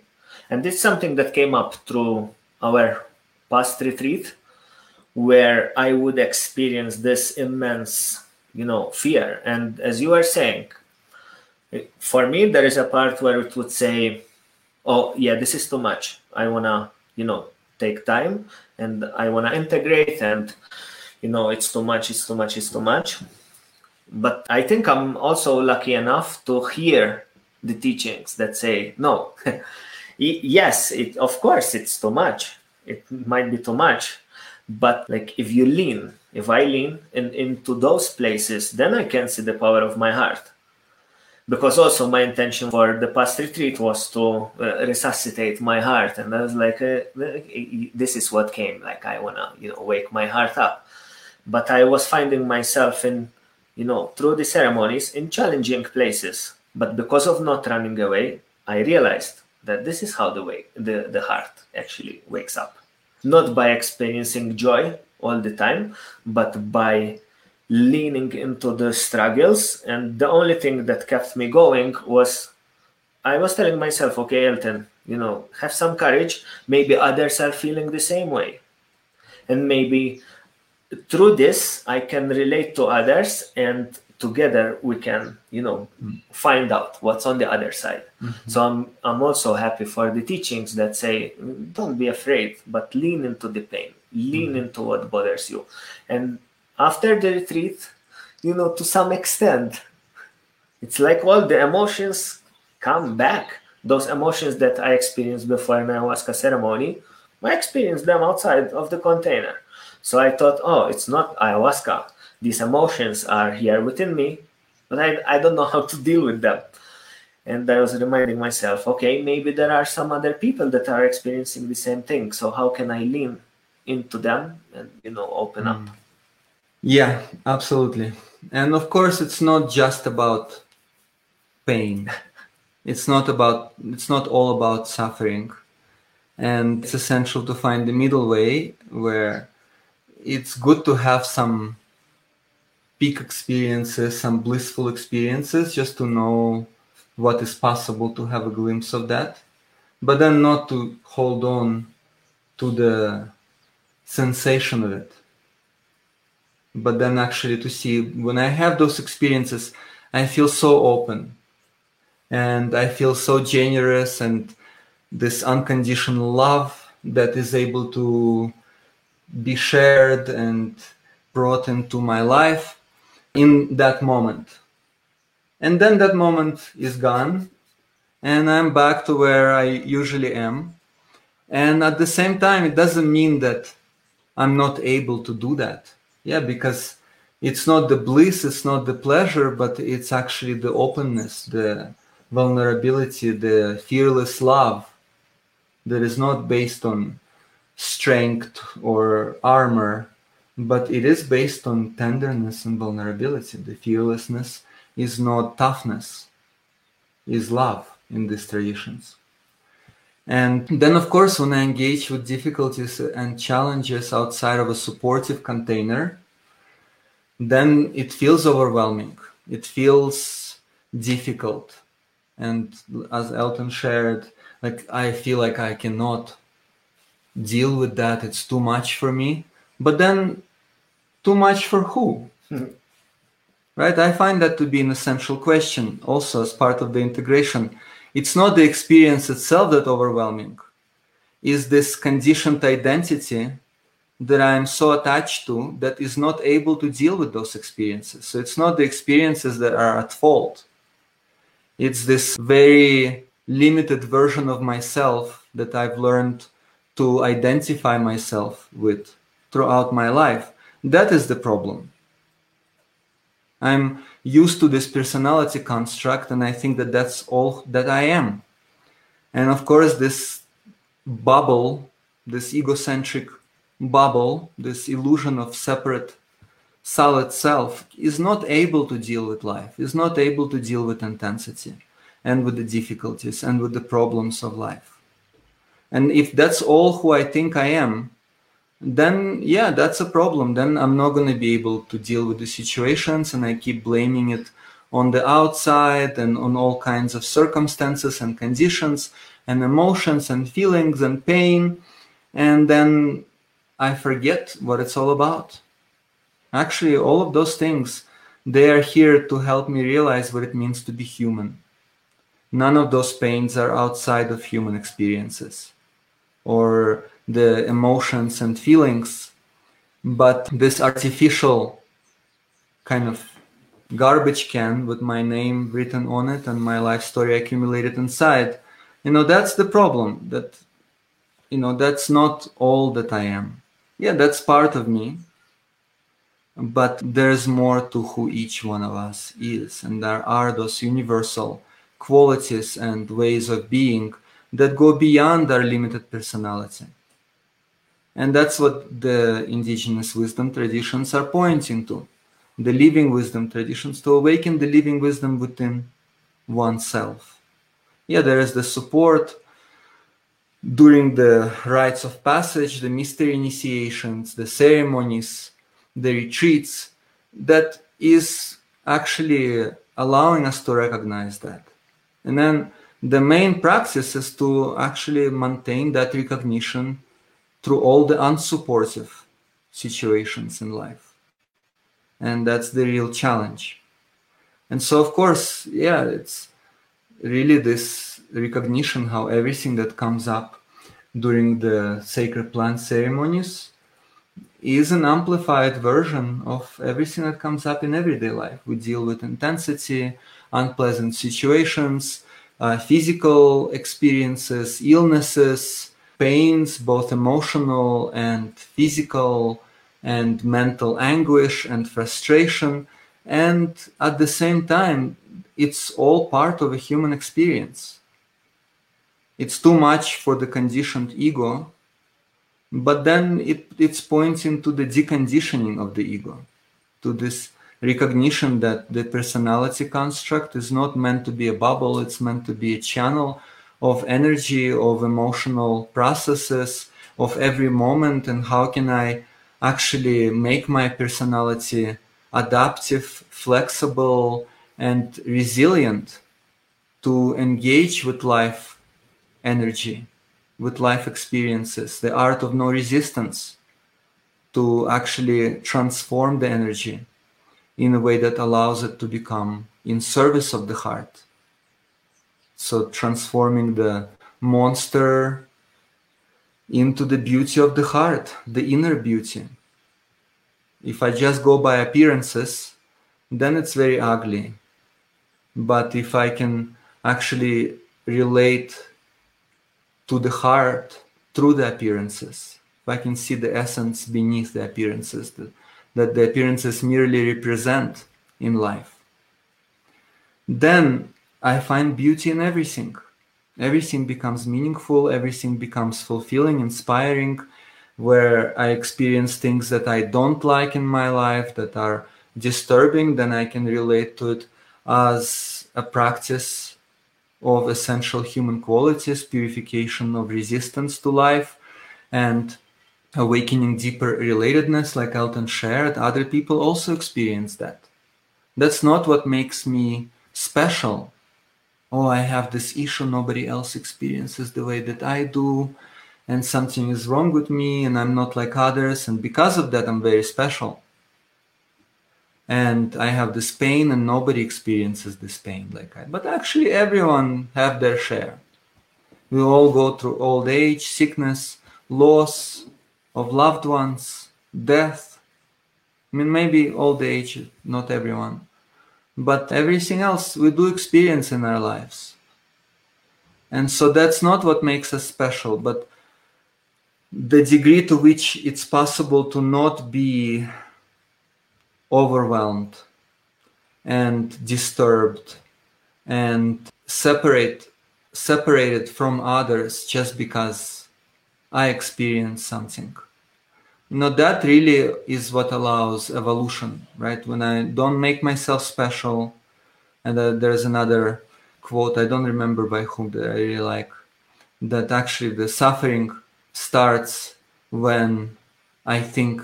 And it's something that came up through our past retreat where i would experience this immense you know fear. And as you are saying for me there is a part where it would say oh yeah this is too much. I want to you know take time and i want to integrate and you know it's too much it's too much it's too much. But i think i'm also lucky enough to hear the teachings that say no. Yes it of course it's too much. It might be too much but like if you lean if i lean in, into those places then i can see the power of my heart because also my intention for the past retreat was to uh, resuscitate my heart. And i was like uh, this is what came like i want to you know wake my heart up. But i was finding myself in you know through the ceremonies in challenging places. But because of not running away i realized that this is how the way the, the heart actually wakes up. Not by experiencing joy all the time, but by leaning into the struggles. And the only thing that kept me going was I was telling myself, okay, Elton, you know, have some courage. Maybe others are feeling the same way. And maybe through this, I can relate to others and together we can you know mm. find out what's on the other side mm-hmm. so i'm i'm also happy for the teachings that say don't be afraid but lean into the pain lean mm-hmm. into what bothers you and after the retreat you know to some extent it's like all the emotions come back those emotions that i experienced before an ayahuasca ceremony i experienced them outside of the container so i thought oh it's not ayahuasca these emotions are here within me, but I, I don't know how to deal with them. And I was reminding myself, okay, maybe there are some other people that are experiencing the same thing. So how can I lean into them and you know open mm. up? Yeah, absolutely. And of course, it's not just about pain. it's not about. It's not all about suffering, and it's essential to find the middle way where it's good to have some peak experiences, some blissful experiences, just to know what is possible to have a glimpse of that, but then not to hold on to the sensation of it. But then actually to see when I have those experiences, I feel so open and I feel so generous and this unconditional love that is able to be shared and brought into my life in that moment. And then that moment is gone, and I'm back to where I usually am. And at the same time, it doesn't mean that I'm not able to do that. Yeah, because it's not the bliss, it's not the pleasure, but it's actually the openness, the vulnerability, the fearless love that is not based on strength or armor, but it is based on tenderness and vulnerability. The fearlessness is not toughness, is love in these traditions. And then, of course, when I engage with difficulties and challenges outside of a supportive container, then it feels overwhelming. It feels difficult. And as Elton shared, like I feel like I cannot deal with that. It's too much for me. But then, too much for who? right? I find that to be an essential question also as part of the integration. It's not the experience itself that overwhelming. Is this conditioned identity that I'm so attached to that is not able to deal with those experiences. So it's not the experiences that are at fault. It's this very limited version of myself that I've learned to identify myself with throughout my life. That is the problem. I'm used to this personality construct, and I think that that's all that I am. And of course, this bubble, this egocentric bubble, this illusion of separate solid self, is not able to deal with life, is not able to deal with intensity and with the difficulties and with the problems of life. And if that's all who I think I am, then yeah, that's a problem. Then I'm not going to be able to deal with the situations and I keep blaming it on the outside and on all kinds of circumstances and conditions and emotions and feelings and pain. And then I forget what it's all about. Actually, all of those things, they are here to help me realize what it means to be human. None of those pains are outside of human experiences or the emotions and feelings, but this artificial kind of garbage can with my name written on it and my life story accumulated inside, you know, that's the problem. That, you know, that's not all that I am yeah, that's part of me. But there's more to who each one of us is. And there are those universal qualities and ways of being that go beyond our limited personality. And that's what the indigenous wisdom traditions are pointing to the living wisdom traditions to awaken the living wisdom within oneself. Yeah, there is the support during the rites of passage, the mystery initiations, the ceremonies, the retreats, that is actually allowing us to recognize that. And then the main practice is to actually maintain that recognition through all the unsupportive situations in life. And that's the real challenge. And so, of course, yeah, it's really this recognition how everything that comes up during the sacred plant ceremonies is an amplified version of everything that comes up in everyday life. We deal with intensity, unpleasant situations, uh, physical experiences, illnesses, pains, both emotional and physical, and mental anguish and frustration. And at the same time, it's all part of a human experience. It's too much for the conditioned ego, but then it, it's pointing to the deconditioning of the ego, to this recognition that the personality construct is not meant to be a bubble, it's meant to be a channel of energy, of emotional processes, of every moment, and how can I actually make my personality adaptive, flexible, and resilient to engage with life energy, with life experiences, the art of no resistance, to actually transform the energy in a way that allows it to become in service of the heart. So, transforming the monster into the beauty of the heart, the inner beauty. If I just go by appearances, then it's very ugly but if I can actually relate to the heart through the appearances, if I can see the essence beneath the appearances that, that the appearances merely represent in life, then I find beauty in everything. Everything becomes meaningful, everything becomes fulfilling, inspiring, where I experience things that I don't like in my life that are disturbing, then I can relate to it as a practice of essential human qualities, purification of resistance to life, and awakening deeper relatedness, like Elton shared. Other people also experience that. That's not what makes me special. Oh, I have this issue nobody else experiences the way that I do, and something is wrong with me, and I'm not like others, and because of that, I'm very special. And I have this pain and nobody experiences this pain like I but actually everyone have their share. We all go through old age sickness loss of loved ones death. I mean maybe old age not everyone but everything else we do experience in our lives and so that's not what makes us special but the degree to which it's possible to not be overwhelmed and disturbed and separate separated from others just because I experience something. Know, that really is what allows evolution, right? When I don't make myself special, and uh, there's another quote, I don't remember by whom that I really like, that actually the suffering starts when I think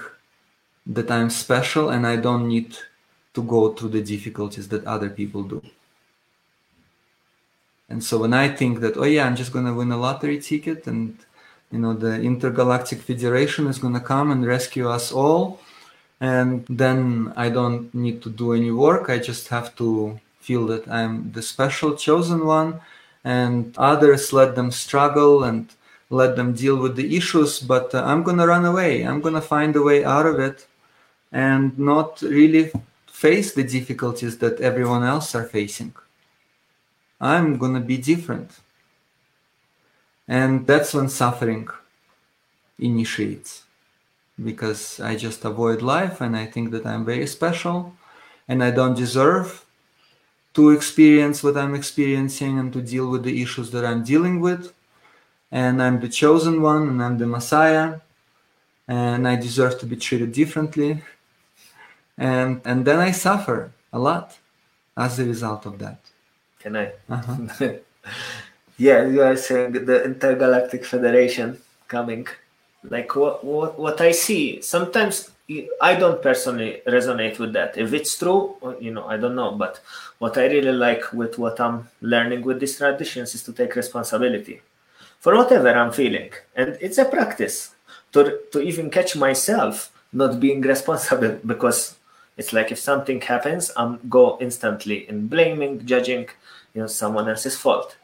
that I'm special and I don't need to go through the difficulties that other people do. And so when I think that, oh yeah, I'm just going to win a lottery ticket and you know the intergalactic federation is going to come and rescue us all and then I don't need to do any work. I just have to feel that I'm the special chosen one and others let them struggle and let them deal with the issues but uh, I'm going to run away. I'm going to find a way out of it and not really face the difficulties that everyone else are facing. I'm gonna be different. And that's when suffering initiates because I just avoid life and I think that I'm very special and I don't deserve to experience what I'm experiencing and to deal with the issues that I'm dealing with. And I'm the chosen one and I'm the Messiah and I deserve to be treated differently and and then I suffer a lot as a result of that. Can I? Uh-huh. yeah, you are saying the intergalactic federation coming. Like what, what what I see sometimes I don't personally resonate with that. If it's true, uh, you know, I don't know. But what I really like with what I'm learning with these traditions is to take responsibility for whatever I'm feeling, and it's a practice to to even catch myself not being responsible because it's like if something happens, I'm go instantly in blaming, judging, you know, someone else's fault.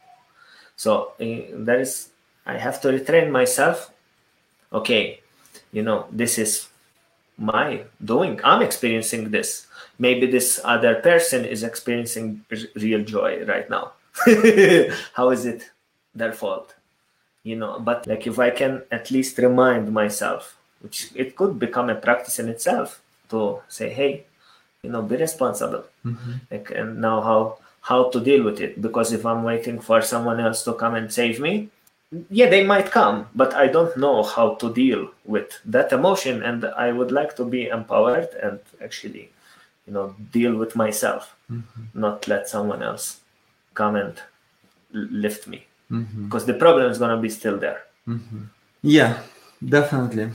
So uh, that is, I have to retrain myself. Okay, you know, this is my doing. I'm experiencing this. Maybe this other person is experiencing real joy right now. How is it their fault? You know, but like if I can at least remind myself, which it could become a practice in itself to say, hey, you know, be responsible. Mm-hmm. Like, and now how how to deal with it? Because if I'm waiting for someone else to come and save me, yeah, they might come, but I don't know how to deal with that emotion, and I would like to be empowered and actually, you know, deal with myself, mm-hmm. not let someone else come and lift me, mm-hmm. because the problem is gonna be still there. Mm-hmm. Yeah, definitely.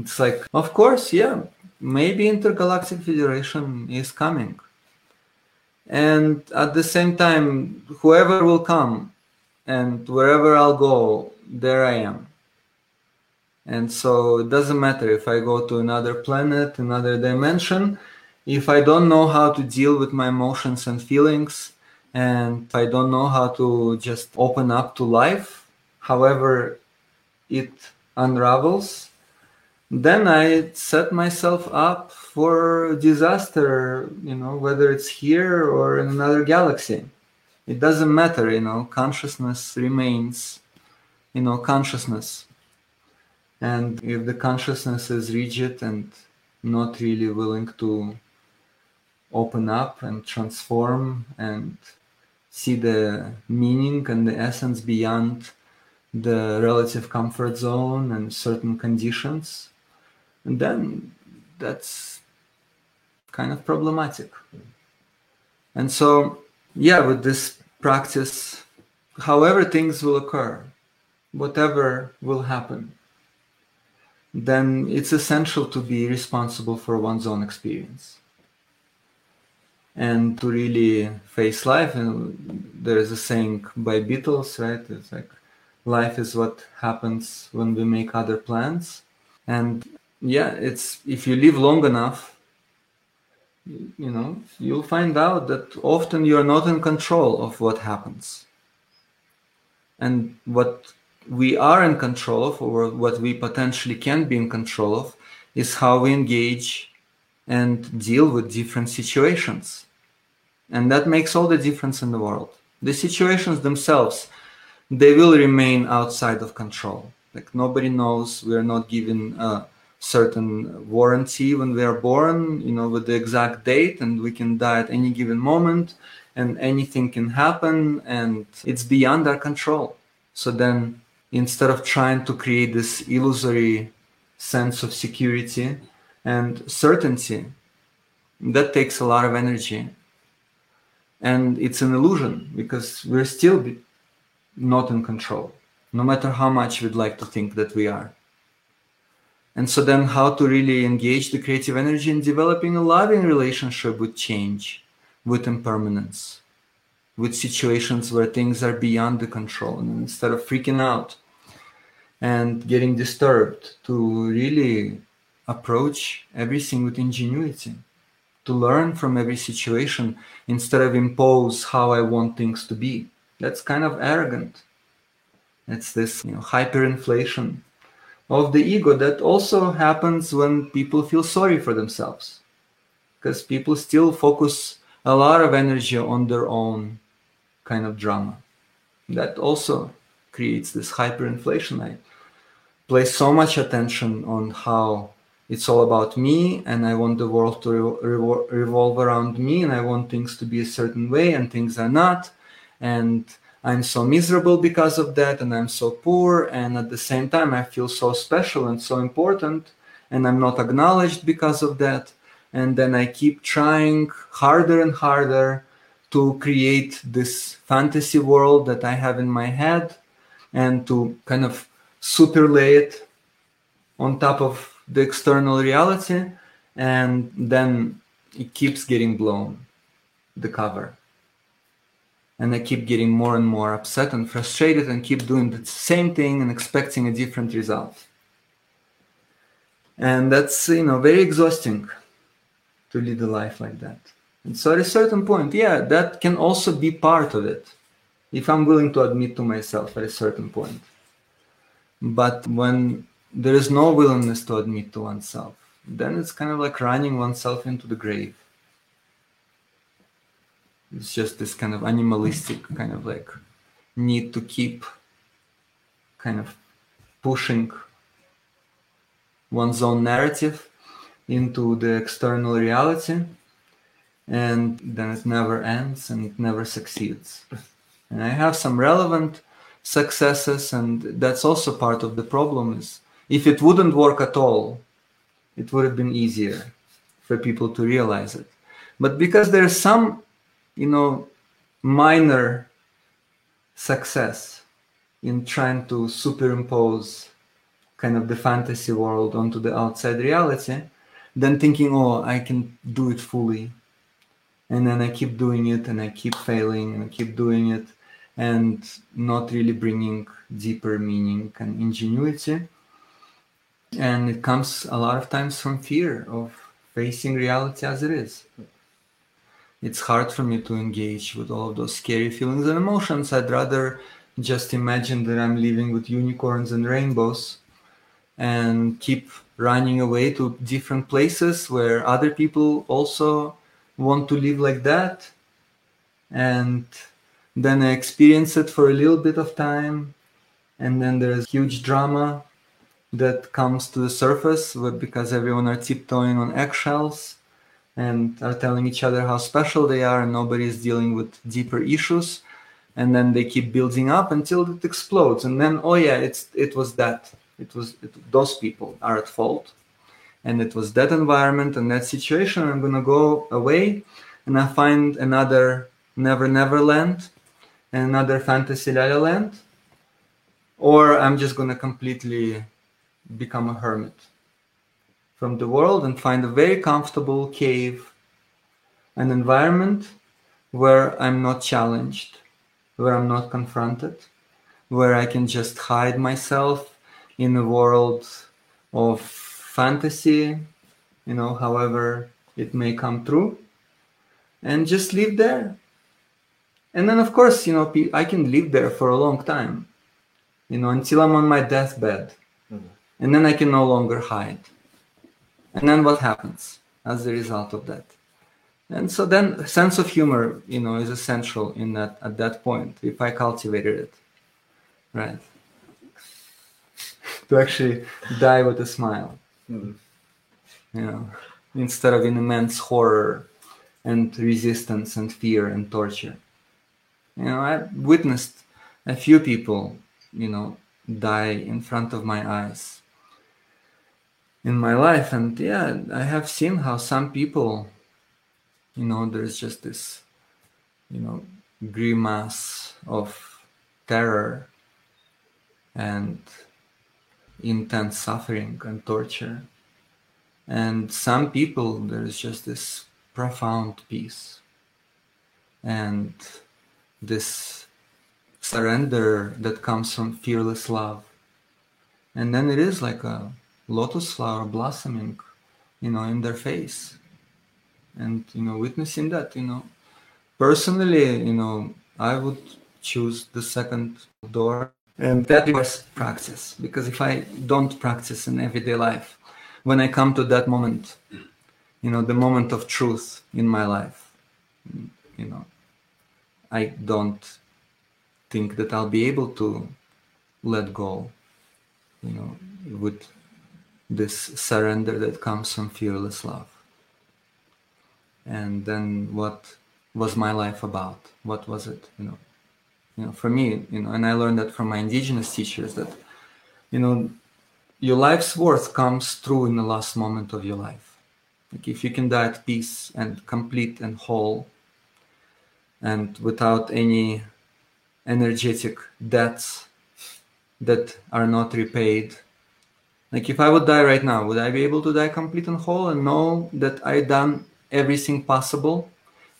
It's like, of course, yeah, maybe intergalactic federation is coming and at the same time whoever will come and wherever i'll go there i am. And so it doesn't matter if i go to another planet another dimension if i don't know how to deal with my emotions and feelings and i don't know how to just open up to life however it unravels then I set myself up for disaster, you know, whether it's here or in another galaxy. It doesn't matter, you know, consciousness remains, you know, consciousness. And if the consciousness is rigid and not really willing to open up and transform and see the meaning and the essence beyond the relative comfort zone and certain conditions, and then that's kind of problematic. And so, yeah, with this practice, however things will occur, whatever will happen, then it's essential to be responsible for one's own experience and to really face life. And there is a saying by Beatles, right? It's like life is what happens when we make other plans. And yeah, it's if you live long enough, you know, you'll find out that often you're not in control of what happens. And what we are in control of, or what we potentially can be in control of, is how we engage and deal with different situations. And that makes all the difference in the world. The situations themselves, they will remain outside of control. Like nobody knows, we are not given a certain warranty when we are born, you know, with the exact date, and we can die at any given moment, and anything can happen, and it's beyond our control. So then instead of trying to create this illusory sense of security and certainty that takes a lot of energy and it's an illusion because we're still not in control no matter how much we'd like to think that we are and so then how to really engage the creative energy in developing a loving relationship with change with impermanence with situations where things are beyond the control. And instead of freaking out and getting disturbed, to really approach everything with ingenuity, to learn from every situation instead of impose how I want things to be. That's kind of arrogant. It's this you know, hyperinflation of the ego that also happens when people feel sorry for themselves. Because people still focus a lot of energy on their own kind of drama. That also creates this hyperinflation. I place so much attention on how it's all about me and I want the world to re- revolve around me and I want things to be a certain way and things are not. And I'm so miserable because of that and I'm so poor. And at the same time, I feel so special and so important and I'm not acknowledged because of that. And then I keep trying harder and harder to create this fantasy world that I have in my head and to kind of superlay it on top of the external reality and then it keeps getting blown the cover and i keep getting more and more upset and frustrated and keep doing the same thing and expecting a different result and that's you know very exhausting to lead a life like that and so at a certain point, yeah, that can also be part of it, if I'm willing to admit to myself at a certain point. But when there is no willingness to admit to oneself, then it's kind of like running oneself into the grave. It's just this kind of animalistic kind of like need to keep kind of pushing one's own narrative into the external reality and then it never ends and it never succeeds. And I have some relevant successes, and that's also part of the problem. Is if it wouldn't work at all, it would have been easier for people to realize it. But because there's some, you know, minor success in trying to superimpose kind of the fantasy world onto the outside reality, then thinking, oh, I can do it fully and then I keep doing it and I keep failing and I keep doing it and not really bringing deeper meaning and ingenuity. And it comes a lot of times from fear of facing reality as it is. It's hard for me to engage with all of those scary feelings and emotions. I'd rather just imagine that I'm living with unicorns and rainbows and keep running away to different places where other people also want to live like that and then I experience it for a little bit of time and then there's huge drama that comes to the surface because everyone are tiptoeing on eggshells and are telling each other how special they are and nobody is dealing with deeper issues. And then they keep building up until it explodes. And then oh yeah it's it was that. It was it, those people are at fault. And it was that environment and that situation i'm gonna go away. And i find another never never land in another fantasy la la land. Or i'm just going to completely become a hermit from the world and find a very comfortable cave an environment where i'm not challenged where i'm not confronted where i can just hide myself in a world of fantasy you know however it may come true and just live there. And then of course you know i can live there for a long time you know until i'm on my deathbed. Mm-hmm. and then i can no longer hide and then what happens as a result of that and so then sense of humor you know is essential in that at that point if i cultivated it right to actually die with a smile mm. you know instead of in immense horror and resistance and fear and torture. You know, I witnessed a few people, you know, die in front of my eyes in my life. And yeah, I have seen how some people, you know, there's just this, you know, grimace of terror and intense suffering and torture. And some people, there's just this profound peace and this surrender that comes from fearless love. And then it is like a lotus flower blossoming, you know, in their face. And, you know, witnessing that, you know, personally, you know, I would choose the second door. And that was practice because if I don't practice in everyday life, when I come to that moment, you know the moment of truth in my life you know i don't think that i'll be able to let go you know with this surrender that comes from fearless love. And then what was my life about? What was it you know? You know for me you know and i learned that from my indigenous teachers that you know your life's worth comes through in the last moment of your life. Like if you can die at peace and complete and whole and without any energetic debts that are not repaid. Like if I would die right now, would I be able to die complete and whole and know that I done everything possible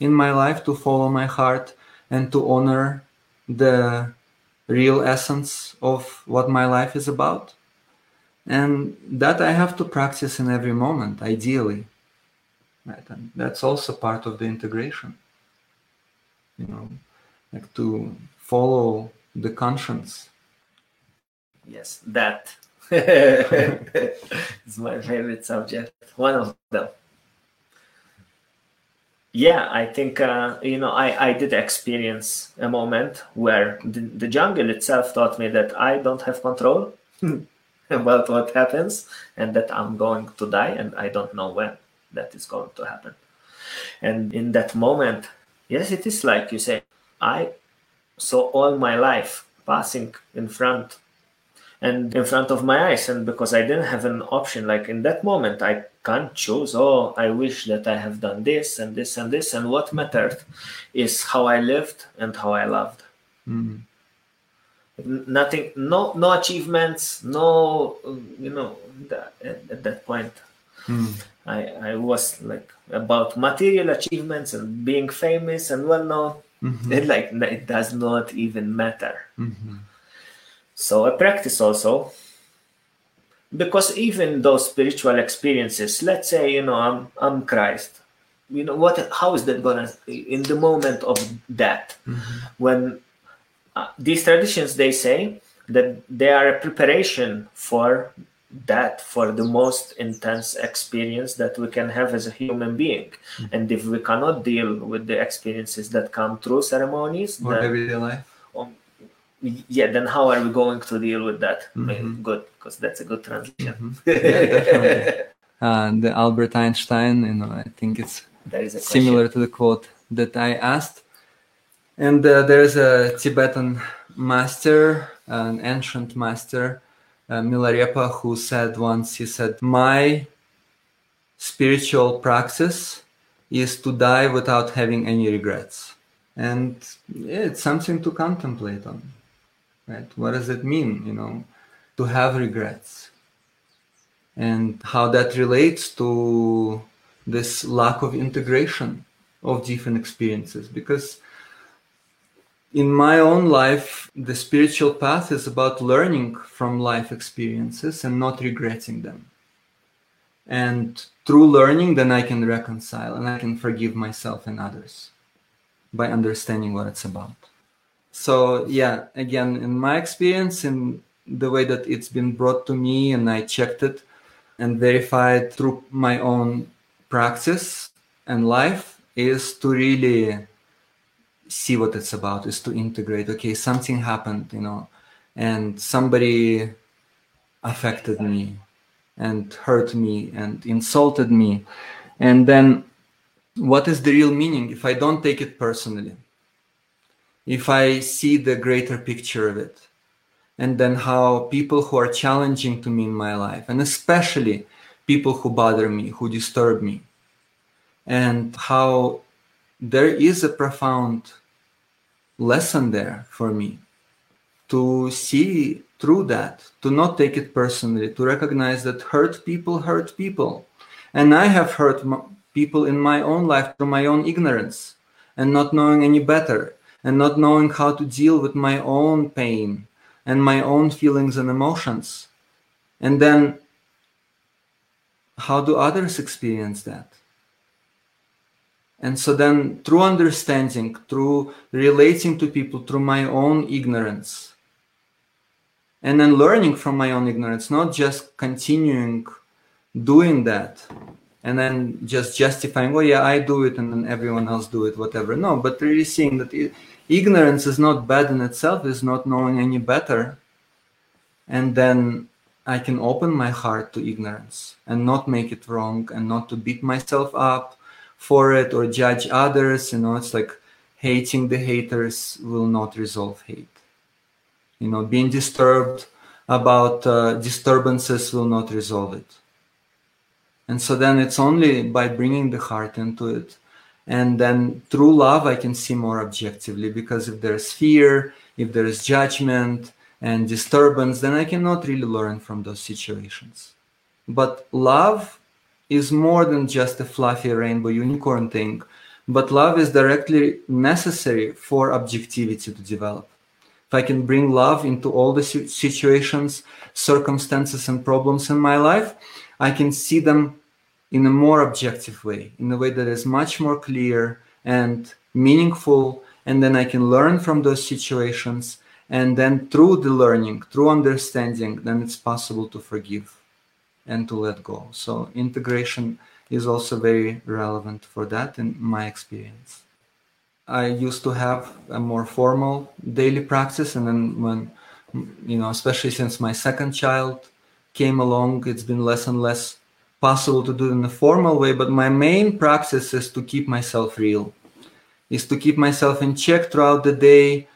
in my life to follow my heart and to honor the real essence of what my life is about? And that I have to practice in every moment, ideally. Right and that's also part of the integration. You know like to follow the conscience. Yes that is my favorite subject one of them yeah i think uh, you know I, I did experience a moment where the, the jungle itself taught me that i don't have control about what happens and that i'm going to die and i don't know when that is going to happen. And in that moment, yes, it is like you say, I saw all my life passing in front and in front of my eyes. And because I didn't have an option, like in that moment, I can't choose, oh, I wish that I have done this and this and this. And what mattered is how I lived and how I loved. Mm. Nothing, no, no achievements, no, you know, that, at, at that point. Mm. I, I was like about material achievements and being famous and well known. Mm-hmm. It like it does not even matter. Mm-hmm. So I practice also because even those spiritual experiences, let's say you know I'm I'm Christ, you know what? How is that gonna in the moment of death mm-hmm. when uh, these traditions they say that they are a preparation for that for the most intense experience that we can have as a human being. Mm-hmm. And if we cannot deal with the experiences that come through ceremonies, or then, everyday life, um, yeah, then how are we going to deal with that? Mm-hmm. Good, because that's a good transition. Mm-hmm. Yeah, uh, the Albert Einstein, you know, I think it's similar to the quote that I asked. And uh, there's a Tibetan master, an ancient master, uh, Milarepa, who said once, he said, My spiritual praxis is to die without having any regrets. and it's something to contemplate on right? What does it mean you know to have regrets? And how that relates to this lack of integration of different experiences. Because in my own life the spiritual path is about learning from life experiences and not regretting them. And through learning then i can reconcile and i can forgive myself and others by understanding what it's about so yeah again in my experience in the way that it's been brought to me and i checked it and verified through my own practice and life is to really see what it's about is to integrate okay something happened you know and somebody affected me and hurt me and insulted me. And then what is the real meaning if i don't take it personally if i see the greater picture of it. And then how people who are challenging to me in my life and especially people who bother me who disturb me. And how there is a profound lesson there for me to see through that, to not take it personally, to recognize that hurt people hurt people. And I have hurt people in my own life through my own ignorance and not knowing any better and not knowing how to deal with my own pain and my own feelings and emotions. And then, how do others experience that? And so then, through understanding, through relating to people, through my own ignorance, and then learning from my own ignorance, not just continuing doing that and then just justifying, oh yeah, I do it and then everyone else do it, whatever. No, but really seeing that ignorance is not bad in itself, is not knowing any better. And then I can open my heart to ignorance and not make it wrong and not to beat myself up for it or judge others. You know, it's like hating the haters will not resolve hate. You know, being disturbed about uh, disturbances will not resolve it. And so then it's only by bringing the heart into it. And then through love, I can see more objectively because if there's fear, if there is judgment and disturbance, then I cannot really learn from those situations. But love is more than just a fluffy rainbow unicorn thing, but love is directly necessary for objectivity to develop. If I can bring love into all the situations, circumstances, and problems in my life, I can see them in a more objective way, in a way that is much more clear and meaningful. And then I can learn from those situations. And then through the learning, through understanding, then it's possible to forgive and to let go. So integration is also very relevant for that in my experience. I used to have a more formal daily practice, and then when you know, especially since my second child came along, it's been less and less possible to do it in a formal way. But my main practice is to keep myself real, is to keep myself in check throughout the day,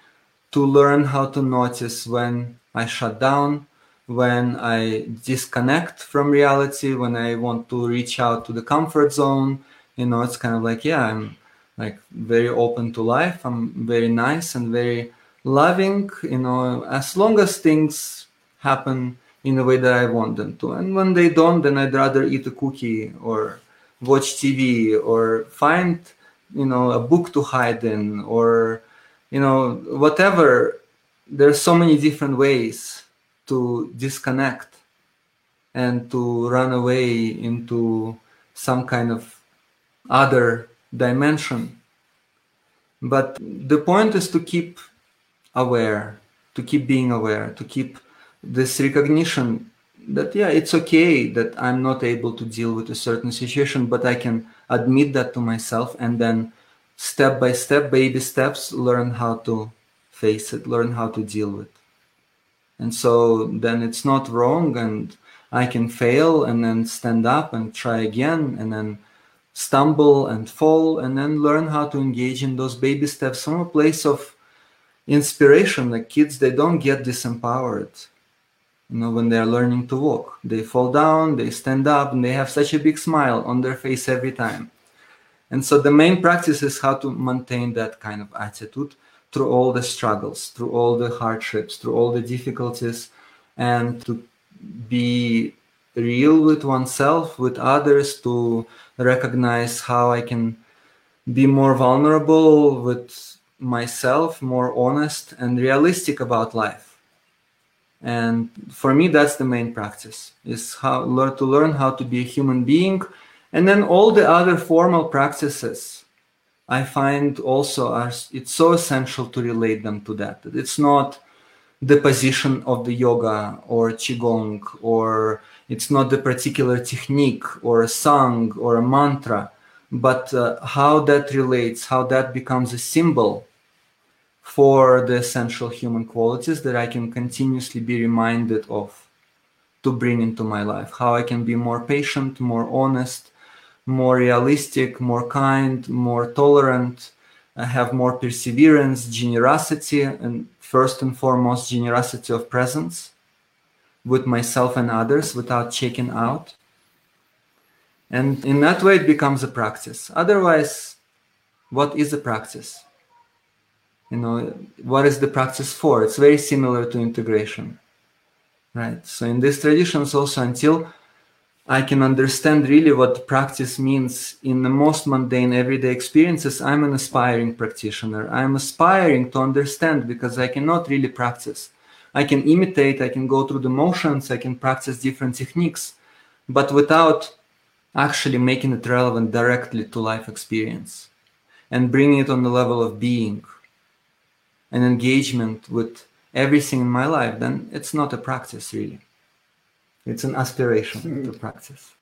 to learn how to notice when I shut down, when I disconnect from reality, when I want to reach out to the comfort zone. You know, it's kind of like, yeah, I'm like very open to life. I'm very nice and very loving, you know, as long as things happen in the way that I want them to. And when they don't, then I'd rather eat a cookie or watch TV or find, you know, a book to hide in or, you know, whatever. There's so many different ways to disconnect and to run away into some kind of other dimension. But the point is to keep aware, to keep being aware, to keep this recognition that, yeah, it's okay that I'm not able to deal with a certain situation, but I can admit that to myself and then step by step, baby steps, learn how to face it, learn how to deal with and so then it's not wrong and i can fail and then stand up and try again and then stumble and fall and then learn how to engage in those baby steps from a place of inspiration. Like kids they don't get disempowered you know when they're learning to walk they fall down they stand up and they have such a big smile on their face every time And so the main practice is how to maintain that kind of attitude through all the struggles, through all the hardships, through all the difficulties, and to be real with oneself, with others, to recognize how I can be more vulnerable with myself, more honest and realistic about life. And for me, that's the main practice: is how learn to learn how to be a human being, and then all the other formal practices. I find also are it's so essential to relate them to that. It's not the position of the yoga or qigong or it's not the particular technique or a song or a mantra but uh, how that relates how that becomes a symbol for the essential human qualities that i can continuously be reminded of to bring into my life how i can be more patient more honest more realistic more kind more tolerant I have more perseverance generosity and first and foremost generosity of presence with myself and others without checking out. And in that way, it becomes a practice. Otherwise, what is a practice? You know, what is the practice for? It's very similar to integration, right? So in these traditions, also until I can understand really what practice means in the most mundane everyday experiences. I'm an aspiring practitioner. I'm aspiring to understand because I cannot really practice. I can imitate, I can go through the motions, I can practice different techniques, but without actually making it relevant directly to life experience and bringing it on the level of being and engagement with everything in my life, then it's not a practice really. It's an aspiration mm. to practice.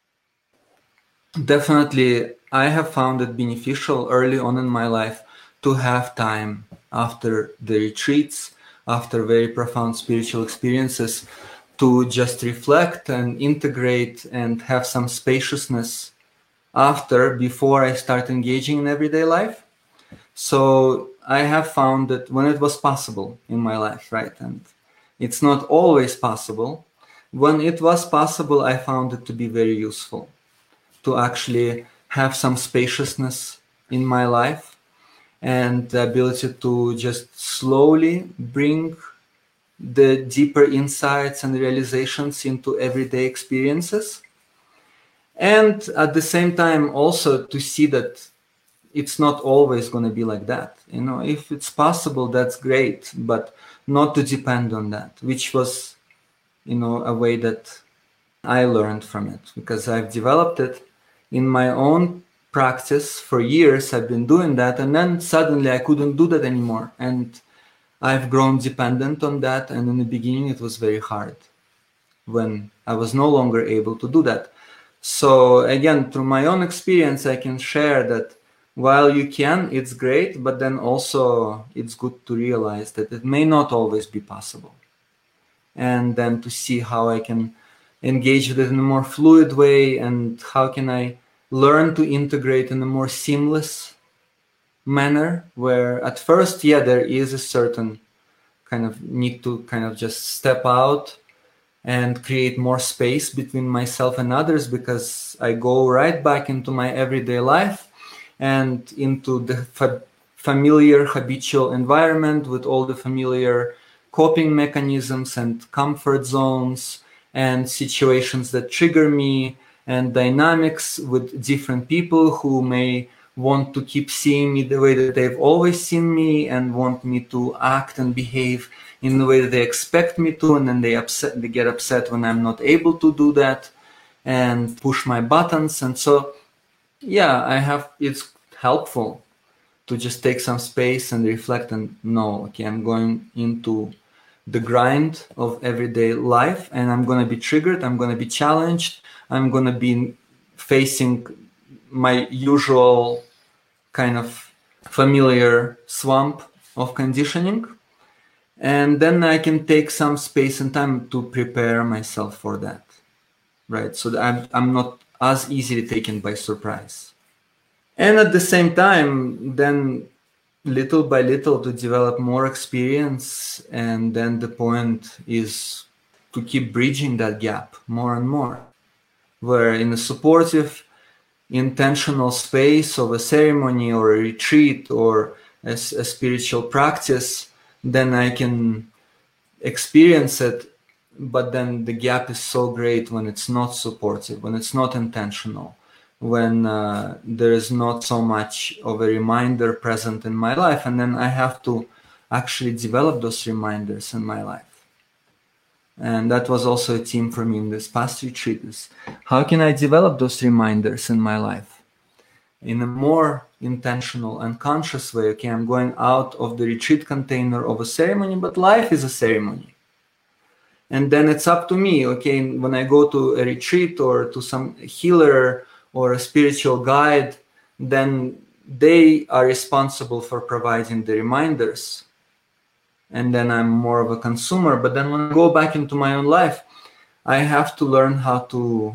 Definitely, I have found it beneficial early on in my life to have time after the retreats, after very profound spiritual experiences, to just reflect and integrate and have some spaciousness after, before I start engaging in everyday life. So I have found that when it was possible in my life, right? And it's not always possible, when it was possible, I found it to be very useful to actually have some spaciousness in my life and the ability to just slowly bring the deeper insights and realizations into everyday experiences. And at the same time, also to see that it's not always going to be like that. You know, if it's possible, that's great, but not to depend on that, which was you know a way that I learned from it because I've developed it in my own practice for years. I've been doing that, and then suddenly I couldn't do that anymore, and I've grown dependent on that. And in the beginning, it was very hard when I was no longer able to do that. So again, through my own experience, I can share that while you can, it's great, but then also it's good to realize that it may not always be possible. And then to see how I can engage with it in a more fluid way and how can I learn to integrate in a more seamless manner where at first yeah there is a certain kind of need to kind of just step out and create more space between myself and others because I go right back into my everyday life and into the fa- familiar habitual environment with all the familiar coping mechanisms and comfort zones and situations that trigger me and dynamics with different people who may want to keep seeing me the way that they've always seen me and want me to act and behave in the way that they expect me to and then they upset they get upset when i'm not able to do that and push my buttons. And so yeah i have it's helpful to just take some space and reflect and know okay i'm going into the grind of everyday life and i'm going to be triggered i'm going to be challenged i'm going to be facing my usual kind of familiar swamp of conditioning. And then i can take some space and time to prepare myself for that right? So i'm, I'm not as easily taken by surprise and at the same time then little by little to develop more experience and then the point is to keep bridging that gap more and more where in a supportive intentional space of a ceremony or a retreat or a, a spiritual practice, then I can experience it. But then the gap is so great when it's not supportive, when it's not intentional, when uh, there is not so much of a reminder present in my life. And then I have to actually develop those reminders in my life. And that was also a theme for me in this past retreat is how can I develop those reminders in my life in a more intentional and conscious way? Okay, I'm going out of the retreat container of a ceremony, but life is a ceremony. And then it's up to me, okay, when I go to a retreat or to some healer or a spiritual guide, then they are responsible for providing the reminders and then I'm more of a consumer. But then when I go back into my own life, I have to learn how to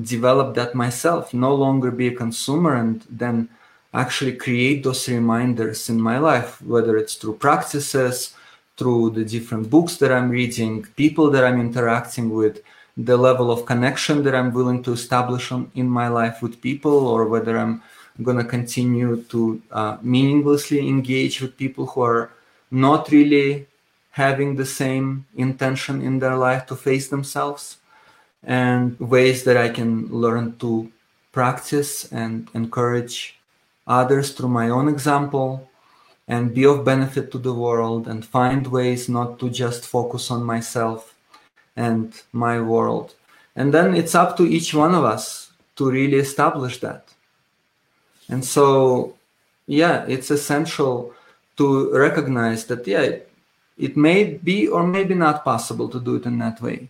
develop that myself, no longer be a consumer, and then actually create those reminders in my life, whether it's through practices, through the different books that I'm reading, people that I'm interacting with, the level of connection that I'm willing to establish in my life with people, or whether I'm going to continue to uh, meaninglessly engage with people who are not really having the same intention in their life to face themselves and ways that I can learn to practice and encourage others through my own example and be of benefit to the world and find ways not to just focus on myself and my world. And then it's up to each one of us to really establish that. And so, yeah, it's essential to recognize that yeah it may be or maybe not possible to do it in that way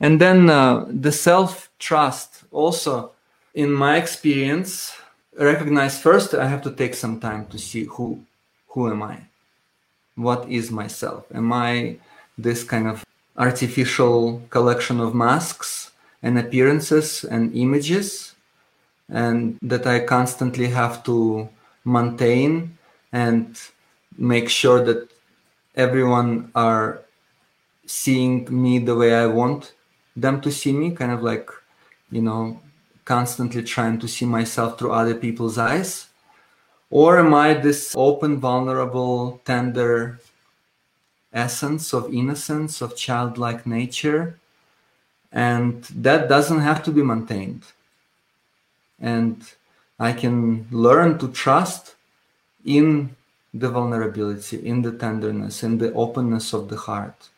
and then uh, the self trust also in my experience recognize first i have to take some time to see who who am i what is myself am i this kind of artificial collection of masks and appearances and images and that i constantly have to maintain and make sure that everyone are seeing me the way I want them to see me, kind of like, you know, constantly trying to see myself through other people's eyes? Or am I this open, vulnerable, tender essence of innocence, of childlike nature? And that doesn't have to be maintained. And I can learn to trust in the vulnerability, in the tenderness, in the openness of the heart.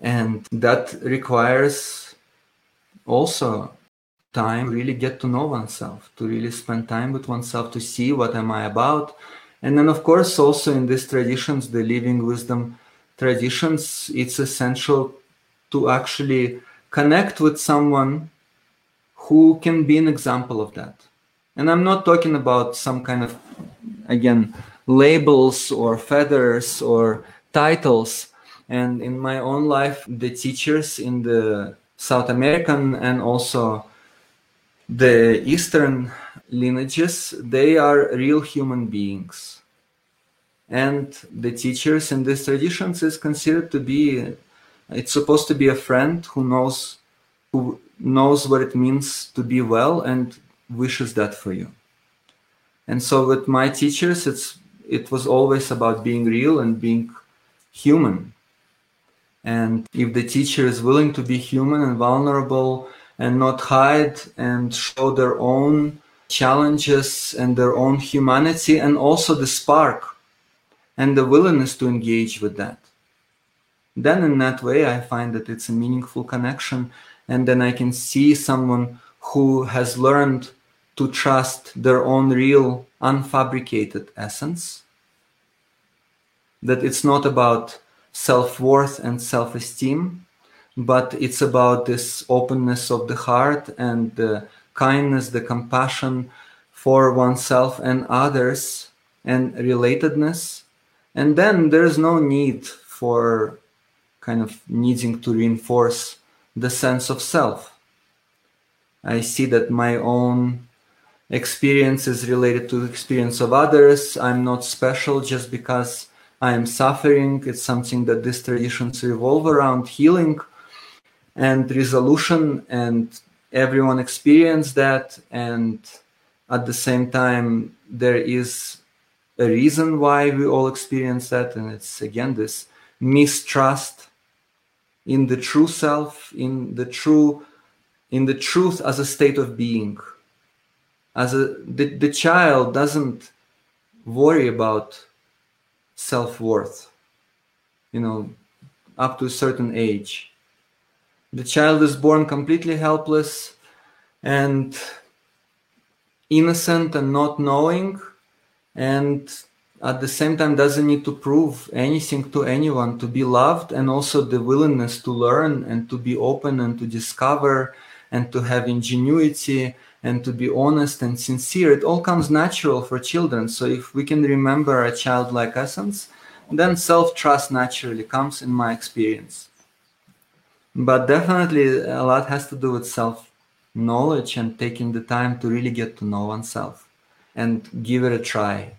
And that requires also time really get to know oneself, to really spend time with oneself, to see what am I about. And then of course also in these traditions, the living wisdom traditions, it's essential to actually connect with someone who can be an example of that. And I'm not talking about some kind of again labels or feathers or titles. And in my own life, the teachers in the South American and also the Eastern lineages, they are real human beings. And the teachers in these traditions is considered to be, it's supposed to be a friend who knows, who knows what it means to be well and wishes that for you. And so with my teachers, it's it was always about being real and being human. And if the teacher is willing to be human and vulnerable and not hide and show their own challenges and their own humanity and also the spark and the willingness to engage with that, then in that way I find that it's a meaningful connection. And then I can see someone who has learned to trust their own real, unfabricated essence. That it's not about self worth and self esteem, but it's about this openness of the heart and the kindness, the compassion for oneself and others, and relatedness. And then there's no need for kind of needing to reinforce the sense of self. I see that my own experience is related to the experience of others. I'm not special just because I am suffering. It's something that these traditions revolve around healing and resolution and everyone experience that and at the same time there is a reason why we all experience that and it's again this mistrust in the true self in the true in the truth as a state of being. As a the, the child doesn't worry about self-worth you know up to a certain age the child is born completely helpless and innocent and not knowing and at the same time doesn't need to prove anything to anyone to be loved and also the willingness to learn and to be open and to discover and to have ingenuity and to be honest and sincere. It all comes natural for children. So if we can remember a childlike essence then self-trust naturally comes in my experience but definitely a lot has to do with self knowledge and taking the time to really get to know oneself and give it a try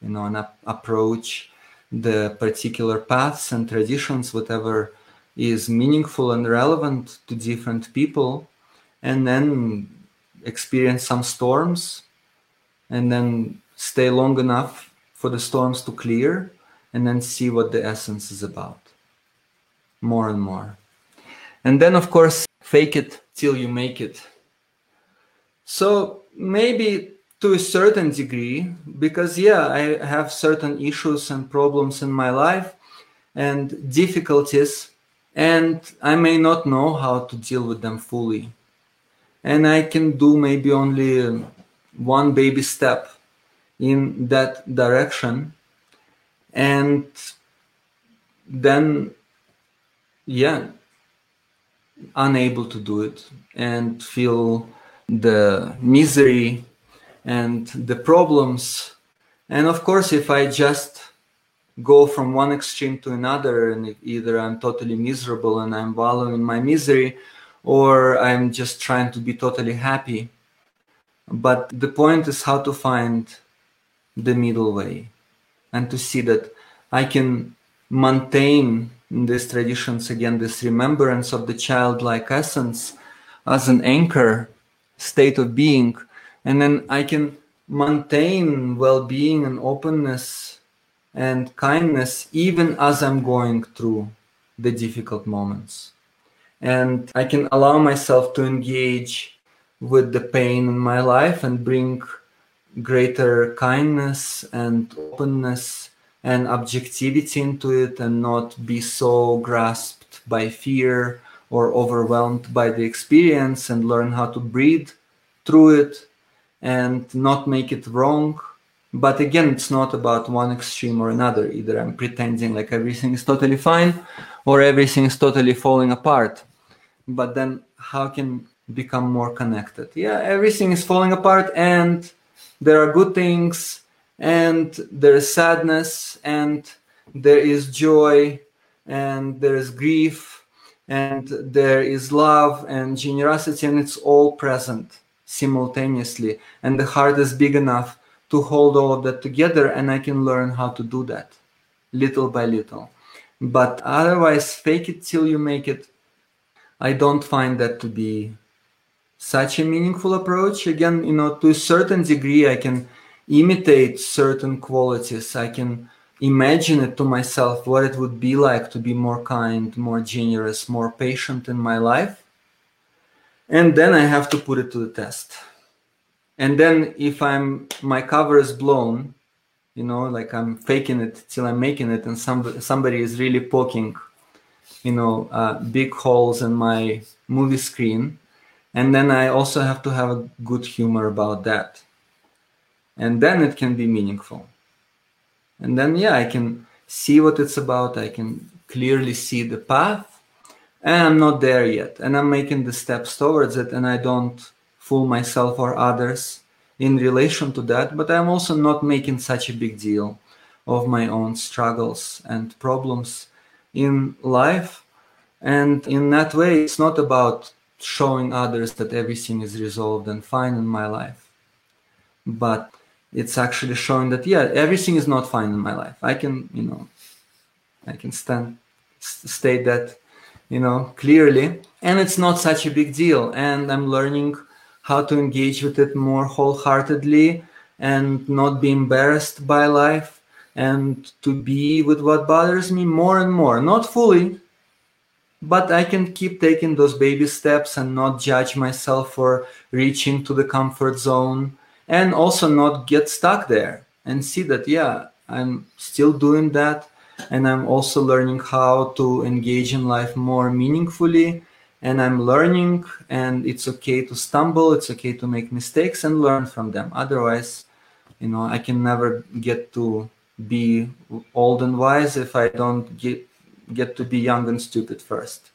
you know and ap- approach the particular paths and traditions whatever is meaningful and relevant to different people and then experience some storms and then stay long enough for the storms to clear and then see what the essence is about more and more and then of course fake it till you make it. So maybe to a certain degree because yeah i have certain issues and problems in my life and difficulties and i may not know how to deal with them fully. And i can do maybe only one baby step in that direction. And then yeah unable to do it and feel the misery and the problems. And of course, if I just go from one extreme to another, and either I'm totally miserable and I'm wallowing in my misery, or I'm just trying to be totally happy. But the point is how to find the middle way and to see that I can maintain in these traditions again this remembrance of the childlike essence as an anchor state of being. And then i can maintain well-being and openness and kindness even as i'm going through the difficult moments. And i can allow myself to engage with the pain in my life and bring greater kindness and openness and objectivity into it and not be so grasped by fear or overwhelmed by the experience and learn how to breathe through it and not make it wrong. But again it's not about one extreme or another. Either i'm pretending like everything is totally fine or everything is totally falling apart. But then how can become more connected? Yeah everything is falling apart and there are good things and there is sadness and there is joy and there is grief and there is love and generosity and it's all present simultaneously. And the heart is big enough to hold all of that together and i can learn how to do that little by little. But otherwise fake it till you make it. I don't find that to be such a meaningful approach. Again you know to a certain degree i can imitate certain qualities. I can imagine it to myself what it would be like to be more kind, more generous, more patient in my life. And then I have to put it to the test. And then if I'm my cover is blown, you know, like I'm faking it till I'm making it, and somebody somebody is really poking, you know, uh, big holes in my movie screen, and then I also have to have a good humor about that and then it can be meaningful. And then yeah i can see what it's about. I can clearly see the path. And i'm not there yet. And i'm making the steps towards it. And i don't fool myself or others in relation to that. But i'm also not making such a big deal of my own struggles and problems in life. And in that way it's not about showing others that everything is resolved and fine in my life. But it's actually showing that yeah everything is not fine in my life i can you know i can stand state that you know, clearly. And it's not such a big deal. And I'm learning how to engage with it more wholeheartedly and not be embarrassed by life and to be with what bothers me more and more. Not fully, but I can keep taking those baby steps and not judge myself for reaching to the comfort zone and also not get stuck there and see that, yeah, I'm still doing that and I'm also learning how to engage in life more meaningfully. And I'm learning, and it's okay to stumble, it's okay to make mistakes and learn from them. Otherwise, you know, I can never get to be old and wise if I don't get get to be young and stupid first.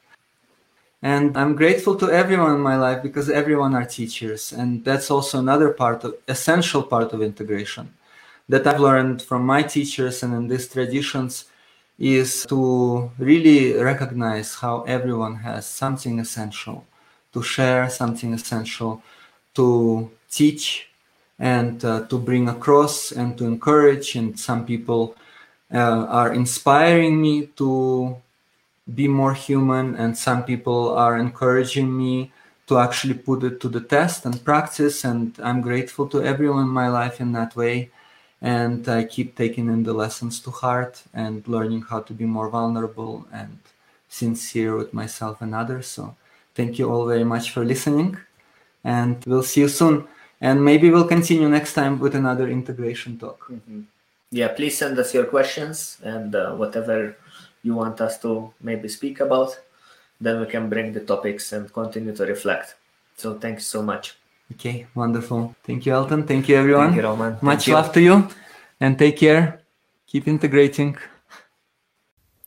And I'm grateful to everyone in my life because everyone are teachers, and that's also another part of essential part of integration that I've learned from my teachers and in these traditions is to really recognize how everyone has something essential to share, something essential to teach, and uh, to bring across and to encourage. And some people uh, are inspiring me to be more human, and some people are encouraging me to actually put it to the test and practice. And I'm grateful to everyone in my life in that way. And I keep taking in the lessons to heart and learning how to be more vulnerable and sincere with myself and others. So, thank you all very much for listening, and we'll see you soon and maybe we'll continue next time with another integration talk mm-hmm. yeah please send us your questions and uh, whatever you want us to maybe speak about then we can bring the topics and continue to reflect. So thanks so much. Okay wonderful. Thank you elton. Thank you everyone. Thank you, Roman. much thank love you. to you. And take care. Keep integrating.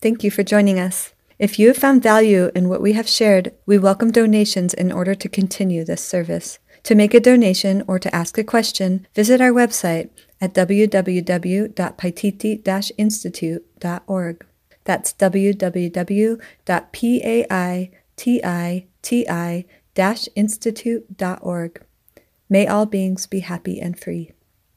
Thank you for joining us. If you have found value in what we have shared we welcome donations in order to continue this service. To make a donation or to ask a question, visit our website at www.paititi-institute.org. That's www.paititi-institute.org. May all beings be happy and free.